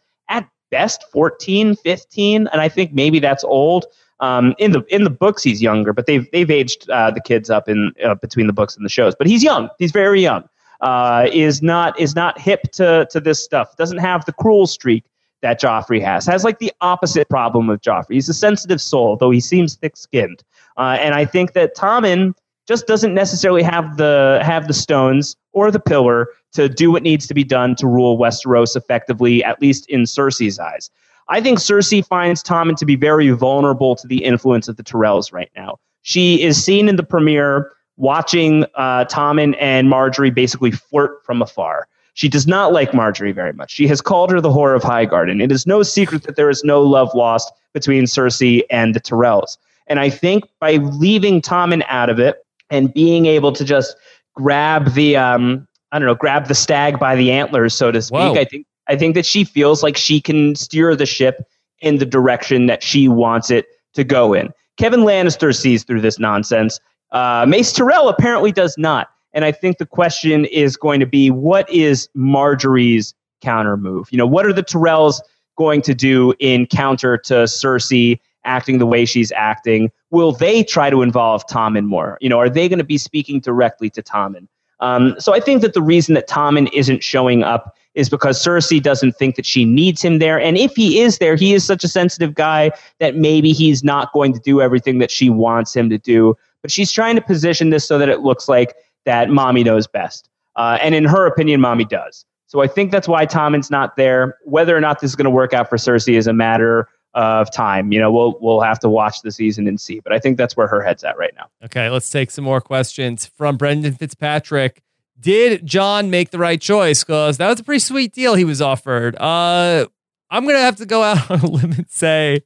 best 14, 15, and I think maybe that's old. Um, in the in the books, he's younger, but they've they've aged uh, the kids up in uh, between the books and the shows. But he's young. He's very young. Uh, is not is not hip to to this stuff. Doesn't have the cruel streak that Joffrey has. Has like the opposite problem of Joffrey. He's a sensitive soul, though he seems thick skinned. Uh, and I think that Tommen just doesn't necessarily have the have the stones or the pillar to do what needs to be done to rule Westeros effectively, at least in Cersei's eyes. I think Cersei finds Tommen to be very vulnerable to the influence of the Tyrells right now. She is seen in the premiere watching uh, Tommen and Margaery basically flirt from afar. She does not like Margaery very much. She has called her the whore of Highgarden. It is no secret that there is no love lost between Cersei and the Tyrells. And I think by leaving Tommen out of it and being able to just grab the um, I don't know, grab the stag by the antlers, so to speak, Whoa. I think I think that she feels like she can steer the ship in the direction that she wants it to go in. Kevan Lannister sees through this nonsense. Uh, Mace Tyrell apparently does not. And I think the question is going to be what is Margaery's counter move? You know, what are the Tyrells going to do in counter to Cersei acting the way she's acting? Will they try to involve Tommen more? You know, are they going to be speaking directly to Tommen? Um, so I think that the reason that Tommen isn't showing up is because Cersei doesn't think that she needs him there. And if he is there, he is such a sensitive guy that maybe he's not going to do everything that she wants him to do. But she's trying to position this so that it looks like that mommy knows best. Uh, and in her opinion, mommy does. So I think that's why Tommen's not there. Whether or not this is going to work out for Cersei is a matter of time. You know, we'll we'll have to watch the season and see. But I think that's where her head's at right now. Okay, let's take some more questions from Brendan Fitzpatrick. Did Jon make the right choice? Because that was a pretty sweet deal he was offered. Uh, I'm gonna have to go out on a limb and say,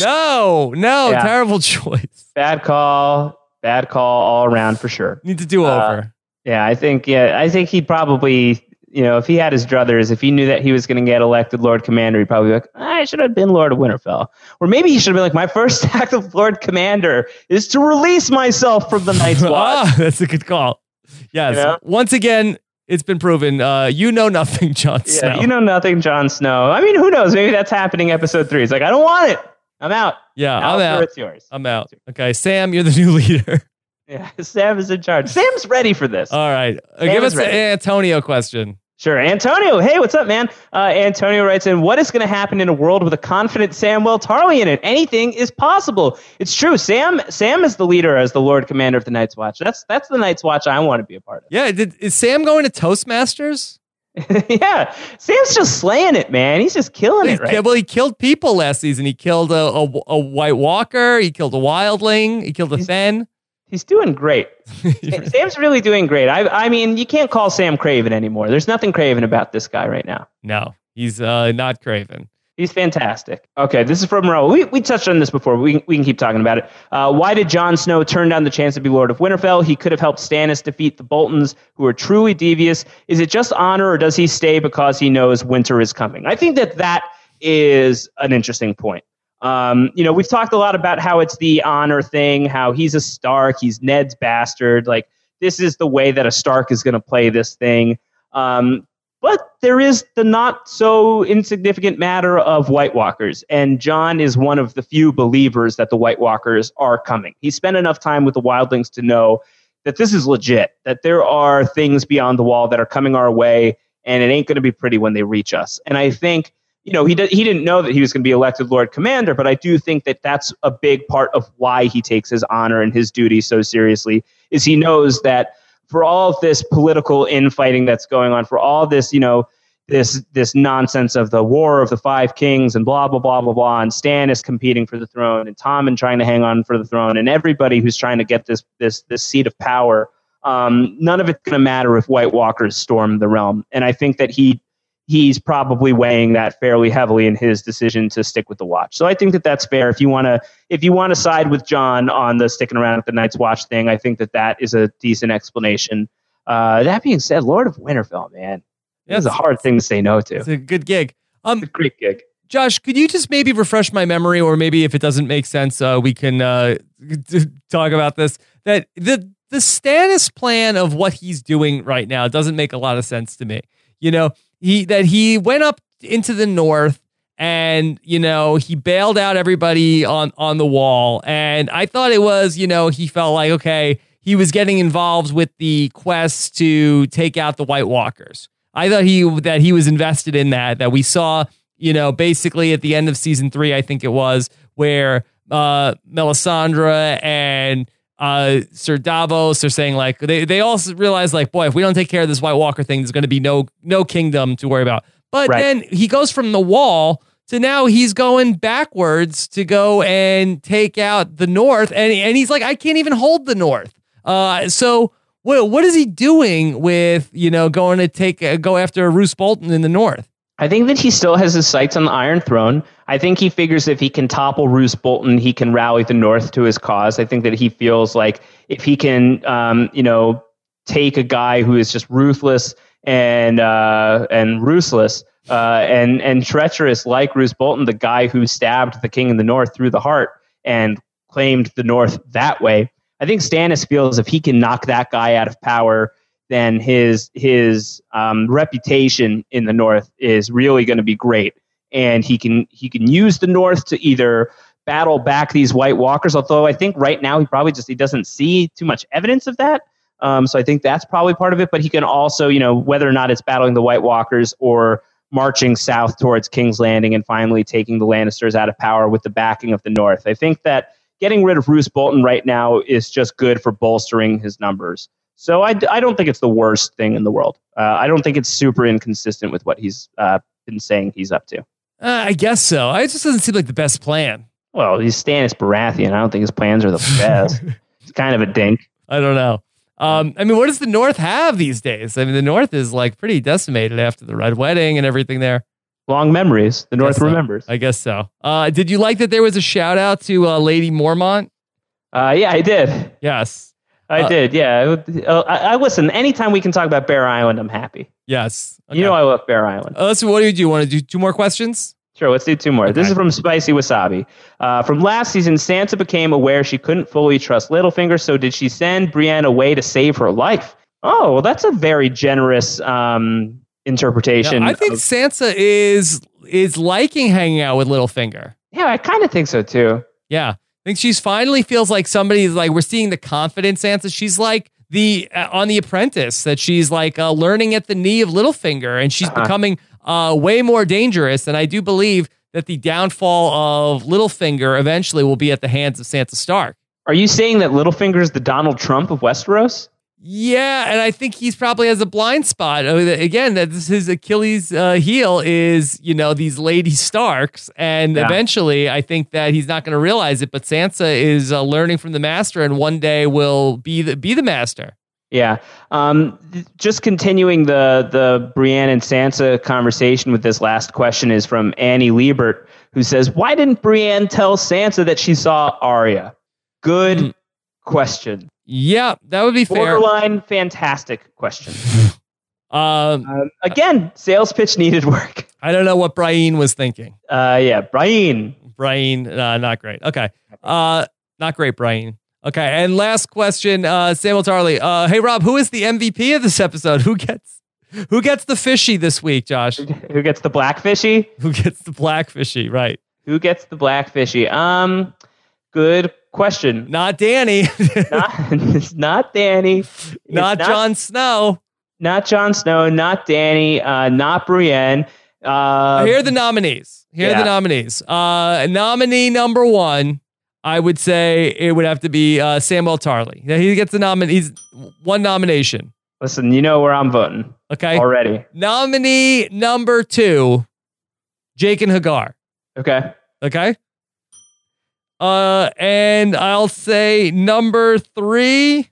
no, no, yeah. terrible choice. Bad call. Bad call all around for sure. Need to do uh, over. Uh, yeah, I think. Yeah, I think he'd probably you know, if he had his druthers, if he knew that he was going to get elected Lord Commander, he'd probably be like, I should have been Lord of Winterfell. Or maybe he should have been like, my first act of Lord Commander is to release myself from the Night's Watch. ah, that's a good call. Yes. You know? Once again, it's been proven. Uh, you know nothing, Jon Snow. Yeah, you know nothing, Jon Snow. I mean, who knows? Maybe that's happening episode three. It's like, I don't want it. I'm out. Yeah, now I'm out. It's yours. I'm out. Okay, Sam, you're the new leader. Yeah, Sam is in charge. Sam's ready for this. All right. Uh, give us ready. an Antonio question. Sure. Antonio, hey, what's up, man? Uh, Antonio writes in, what is going to happen in a world with a confident Samwell Tarly in it? Anything is possible. It's true. Sam Sam is the leader as the Lord Commander of the Night's Watch. That's that's the Night's Watch I want to be a part of. Yeah. Did, is Sam going to Toastmasters? yeah. Sam's just slaying it, man. He's just killing He's, it, right? Well, he killed people last season. He killed a, a, a White Walker. He killed a Wildling. He killed a Thenn. He's doing great. Sam's really doing great. I, I mean, you can't call Sam Craven anymore. There's nothing Craven about this guy right now. No, he's uh, not Craven. He's fantastic. Okay, this is from Raul. We, we touched on this before. We, we can keep talking about it. Uh, why did Jon Snow turn down the chance to be Lord of Winterfell? He could have helped Stannis defeat the Boltons, who are truly devious. Is it just honor, or does he stay because he knows winter is coming? I think that that is an interesting point. Um, you know, we've talked a lot about how it's the honor thing, how he's a Stark, he's Ned's bastard. Like, this is the way that a Stark is going to play this thing. Um, but there is the not so insignificant matter of White Walkers, and Jon is one of the few believers that the White Walkers are coming. He spent enough time with the Wildlings to know that this is legit, that there are things beyond the wall that are coming our way, and it ain't going to be pretty when they reach us. And I think you know, he, did, he didn't know that he was going to be elected Lord Commander, but I do think that that's a big part of why he takes his honor and his duty so seriously, is he knows that for all of this political infighting that's going on, for all this, you know, this this nonsense of the war of the five kings and blah blah blah blah blah, and Stannis is competing for the throne, and Tommen trying to hang on for the throne, and everybody who's trying to get this this this seat of power. Um, none of it's going to matter if White Walkers storm the realm, and I think that he he's probably weighing that fairly heavily in his decision to stick with the watch. So I think that that's fair. If you want to, if you want to side with Jon on the sticking around at the Night's Watch thing, I think that that is a decent explanation. Uh, that being said, Lord of Winterfell, man, that's a hard thing to say no to. It's a good gig. Um, it's a great gig. Josh, could you just maybe refresh my memory, or maybe if it doesn't make sense, uh, we can uh, talk about this. That the the Stannis plan of what he's doing right now doesn't make a lot of sense to me. You know, he that he went up into the north and you know he bailed out everybody on on the wall. And i thought it was you know he felt like okay he was getting involved with the quest to take out the white walkers. I thought he that he was invested in that that we saw you know basically at the end of season three i think it was where uh melisandre and uh, Sir Davos are saying like they they also realize like boy if we don't take care of this White Walker thing there's going to be no no kingdom to worry about. But right. then he goes from the wall to now he's going backwards to go and take out the North and and he's like I can't even hold the North. Uh, so what what is he doing with you know going to take uh, go after Roose Bolton in the North? I think that he still has his sights on the Iron Throne. I think he figures if he can topple Roose Bolton, he can rally the North to his cause. I think that he feels like if he can, um, you know, take a guy who is just ruthless and uh, and ruthless uh, and and treacherous like Roose Bolton, the guy who stabbed the King in the North through the heart and claimed the North that way. I think Stannis feels if he can knock that guy out of power then his his um, reputation in the North is really going to be great, and he can he can use the North to either battle back these White Walkers. Although I think right now he probably just he doesn't see too much evidence of that. Um, so I think that's probably part of it. But he can also, you know, whether or not it's battling the White Walkers or marching south towards King's Landing and finally taking the Lannisters out of power with the backing of the North. I think that getting rid of Roose Bolton right now is just good for bolstering his numbers. So I, I don't think it's the worst thing in the world. Uh, I don't think it's super inconsistent with what he's uh, been saying he's up to. Uh, I guess so. It just doesn't seem like the best plan. Well, he's Stannis Baratheon. I don't think his plans are the best. he's kind of a dink. I don't know. Um, I mean, what does the North have these days? I mean, the North is like pretty decimated after the Red Wedding and everything there. Long memories. The North so. remembers. I guess so. Uh, did you like that there was a shout out to uh, Lady Mormont? Uh, yeah, I did. Yes. I Uh, did, yeah. Uh, I, I listen. Anytime we can talk about Bear Island, I'm happy. Yes. You know I love Bear Island. Uh, let's. What do you do? You want to do two more questions? Sure, let's do two more. This is from Spicy Wasabi. Uh, from last season, Sansa became aware she couldn't fully trust Littlefinger, so did she send Brienne away to save her life? Oh, well, that's a very generous um, interpretation. Yeah, I think of- Sansa is is liking hanging out with Littlefinger. yeah, I kind of think so too. Yeah, I think she's finally feels like somebody's like we're seeing the confidence Sansa. She's like the uh, on the Apprentice that she's like uh, learning at the knee of Littlefinger, and she's Uh-huh. becoming uh, way more dangerous. And I do believe that the downfall of Littlefinger eventually will be at the hands of Sansa Stark. Are you saying that Littlefinger is the Donald Trump of Westeros? Yeah, and I think he's probably has a blind spot. I mean, Again, that this his Achilles uh, heel is you know these Lady Starks, and Yeah. eventually I think that he's not going to realize it. But Sansa is uh, learning from the master, and one day will be the be the master. Yeah. Um, just continuing the the Brienne and Sansa conversation with this last question is from Annie Liebert, who says, "Why didn't Brienne tell Sansa that she saw Arya?" Good Hmm. question. Yeah, that would be fair. Borderline fantastic question. Um, Um, again, sales pitch needed work. I don't know what Brian was thinking. Uh, yeah, Brian. Brian, uh, not great. Okay, uh, not great, Brian. Okay, and last question, uh, Samwell Tarly. Uh, hey Rob, who is the MVP of this episode? Who gets who gets the fishy this week, Josh? Who gets the black fishy? Who gets the black fishy? Right. Who gets the black fishy? Um, good question. Not Dany. Not, it's not Dany. It's not Jon Snow. Not Jon Snow. Not Dany. Uh, not Brienne. Uh, Here are the nominees. Here are the nominees. Uh, nominee number one, I would say it would have to be uh, Samwell Tarly. Yeah, He gets the nomin. He's one nomination. listen, you know where I'm voting Okay. already. Nominee number two, Jaqen H'ghar. Okay. Okay. Uh, and I'll say number three.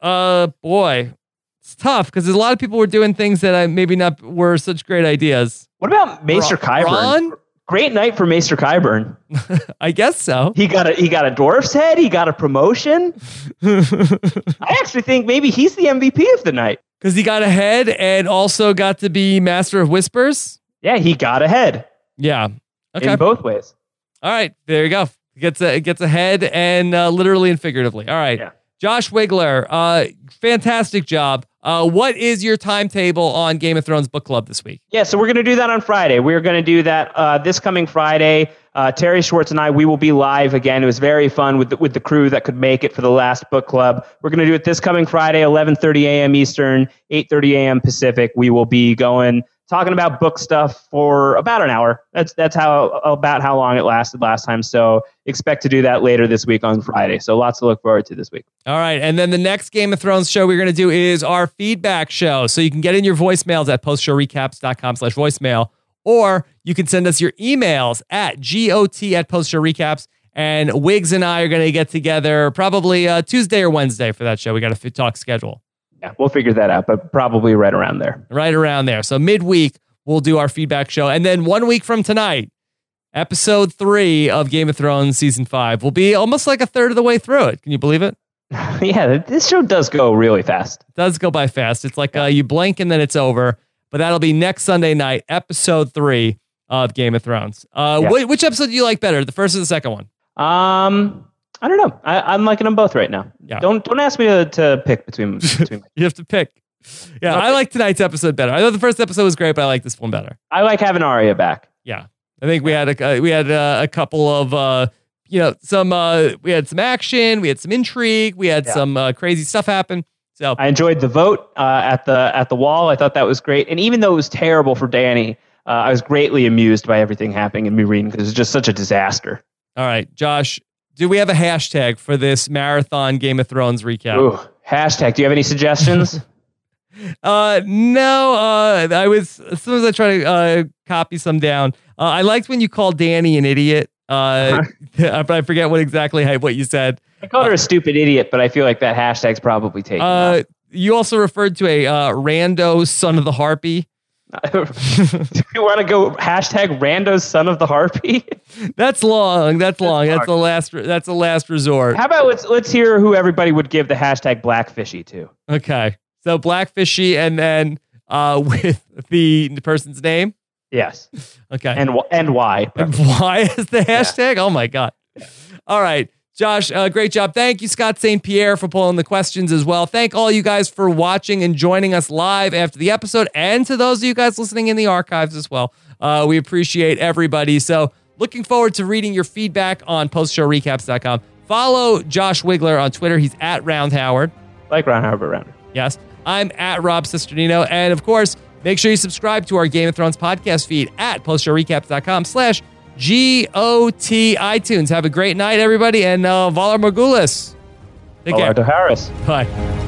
Uh, boy, it's tough because a lot of people were doing things that I maybe not were such great ideas. What about Maester Ron- Qyburn? Ron? Great night for Maester Qyburn. I guess so. He got a he got a dwarf's head. He got a promotion. I actually think maybe he's the MVP of the night. Because he got ahead and also got to be Master of Whispers. Yeah, he got ahead Yeah. Okay. in both ways. All right. There you go. Gets a, gets ahead and uh, literally and figuratively. All right. Yeah. Josh Wigler, uh, fantastic job. Uh, what is your timetable on Game of Thrones book club this week? Yeah, so we're going to do that on Friday. We're going to do that uh, this coming Friday. Uh, Terri Schwartz and I, we will be live again. It was very fun with the, with the crew that could make it for the last book club. We're going to do it this coming Friday, 11:30 a.m. Eastern, 8:30 a.m. Pacific. We will be going talking about book stuff for about an hour. That's that's how about how long it lasted last time. So expect to do that later this week on Friday. So lots to look forward to this week. All right. And then the next Game of Thrones show we're going to do is our feedback show. So you can get in your voicemails at postshowrecaps.com slash voicemail, or you can send us your emails at got at postshowrecaps. And Wiggs and I are going to get together probably uh, Tuesday or Wednesday for that show. We got a talk schedule Yeah, we'll figure that out, but probably right around there. right around there. So midweek, we'll do our feedback show. And then one week from tonight, episode three of Game of Thrones season five will be almost like a third of the way through it. Can you believe it? yeah, this show does go really fast. It does go by fast. It's like uh, you blink and then it's over. But that'll be next Sunday night, episode three of Game of Thrones. Uh, Yeah. whi- which episode do you like better, the first or the second one? Um, I don't know. I, I'm liking them both right now. Yeah. Don't don't ask me to, to pick between between. You have to pick. Yeah, I like tonight's episode better. I thought the first episode was great, but I like this one better. I like having Arya back. Yeah, I think we had a uh, we had uh, a couple of uh, you know some uh, we had some action, we had some intrigue, we had Yeah. some uh, crazy stuff happen. So I enjoyed the vote uh, at the at the wall. I thought that was great. And even though it was terrible for Dany, uh, I was greatly amused by everything happening in Meereen because it was just such a disaster. All right, Josh, do we have a hashtag for this marathon Game of Thrones recap? Ooh, hashtag. Do you have any suggestions? uh, no. Uh, I was as soon as I try to uh, copy some down. Uh, I liked when you called Dany an idiot. Uh, but I forget what exactly what you said. I called her a stupid idiot, but I feel like that hashtag's probably taken. Uh, you also referred to a uh, rando son of the harpy. Do you want to go hashtag rando's son of the harpy? That's long. That's long. That's the last. That's the last resort. How about let's let's hear who everybody would give the hashtag blackfishy to. Okay, so blackfishy, and then uh, with the person's name. Yes. Okay. And and why? And why is the hashtag? Oh my god. All right. Josh, uh, great job. Thank you, Scott St. Pierre, for pulling the questions as well. Thank all you guys for watching and joining us live after the episode, and to those of you guys listening in the archives as well. Uh, we appreciate everybody. So, looking forward to reading your feedback on postshowrecaps.com. Follow Josh Wigler on Twitter. He's at Round Howard. Like Round Howard, Round. Yes. I'm at Rob Cesternino. And of course, make sure you subscribe to our Game of Thrones podcast feed at postshowrecaps.com slash G-O-T iTunes. Have a great night, everybody. And uh, Valar Morgulis. Take care. Harris. Bye.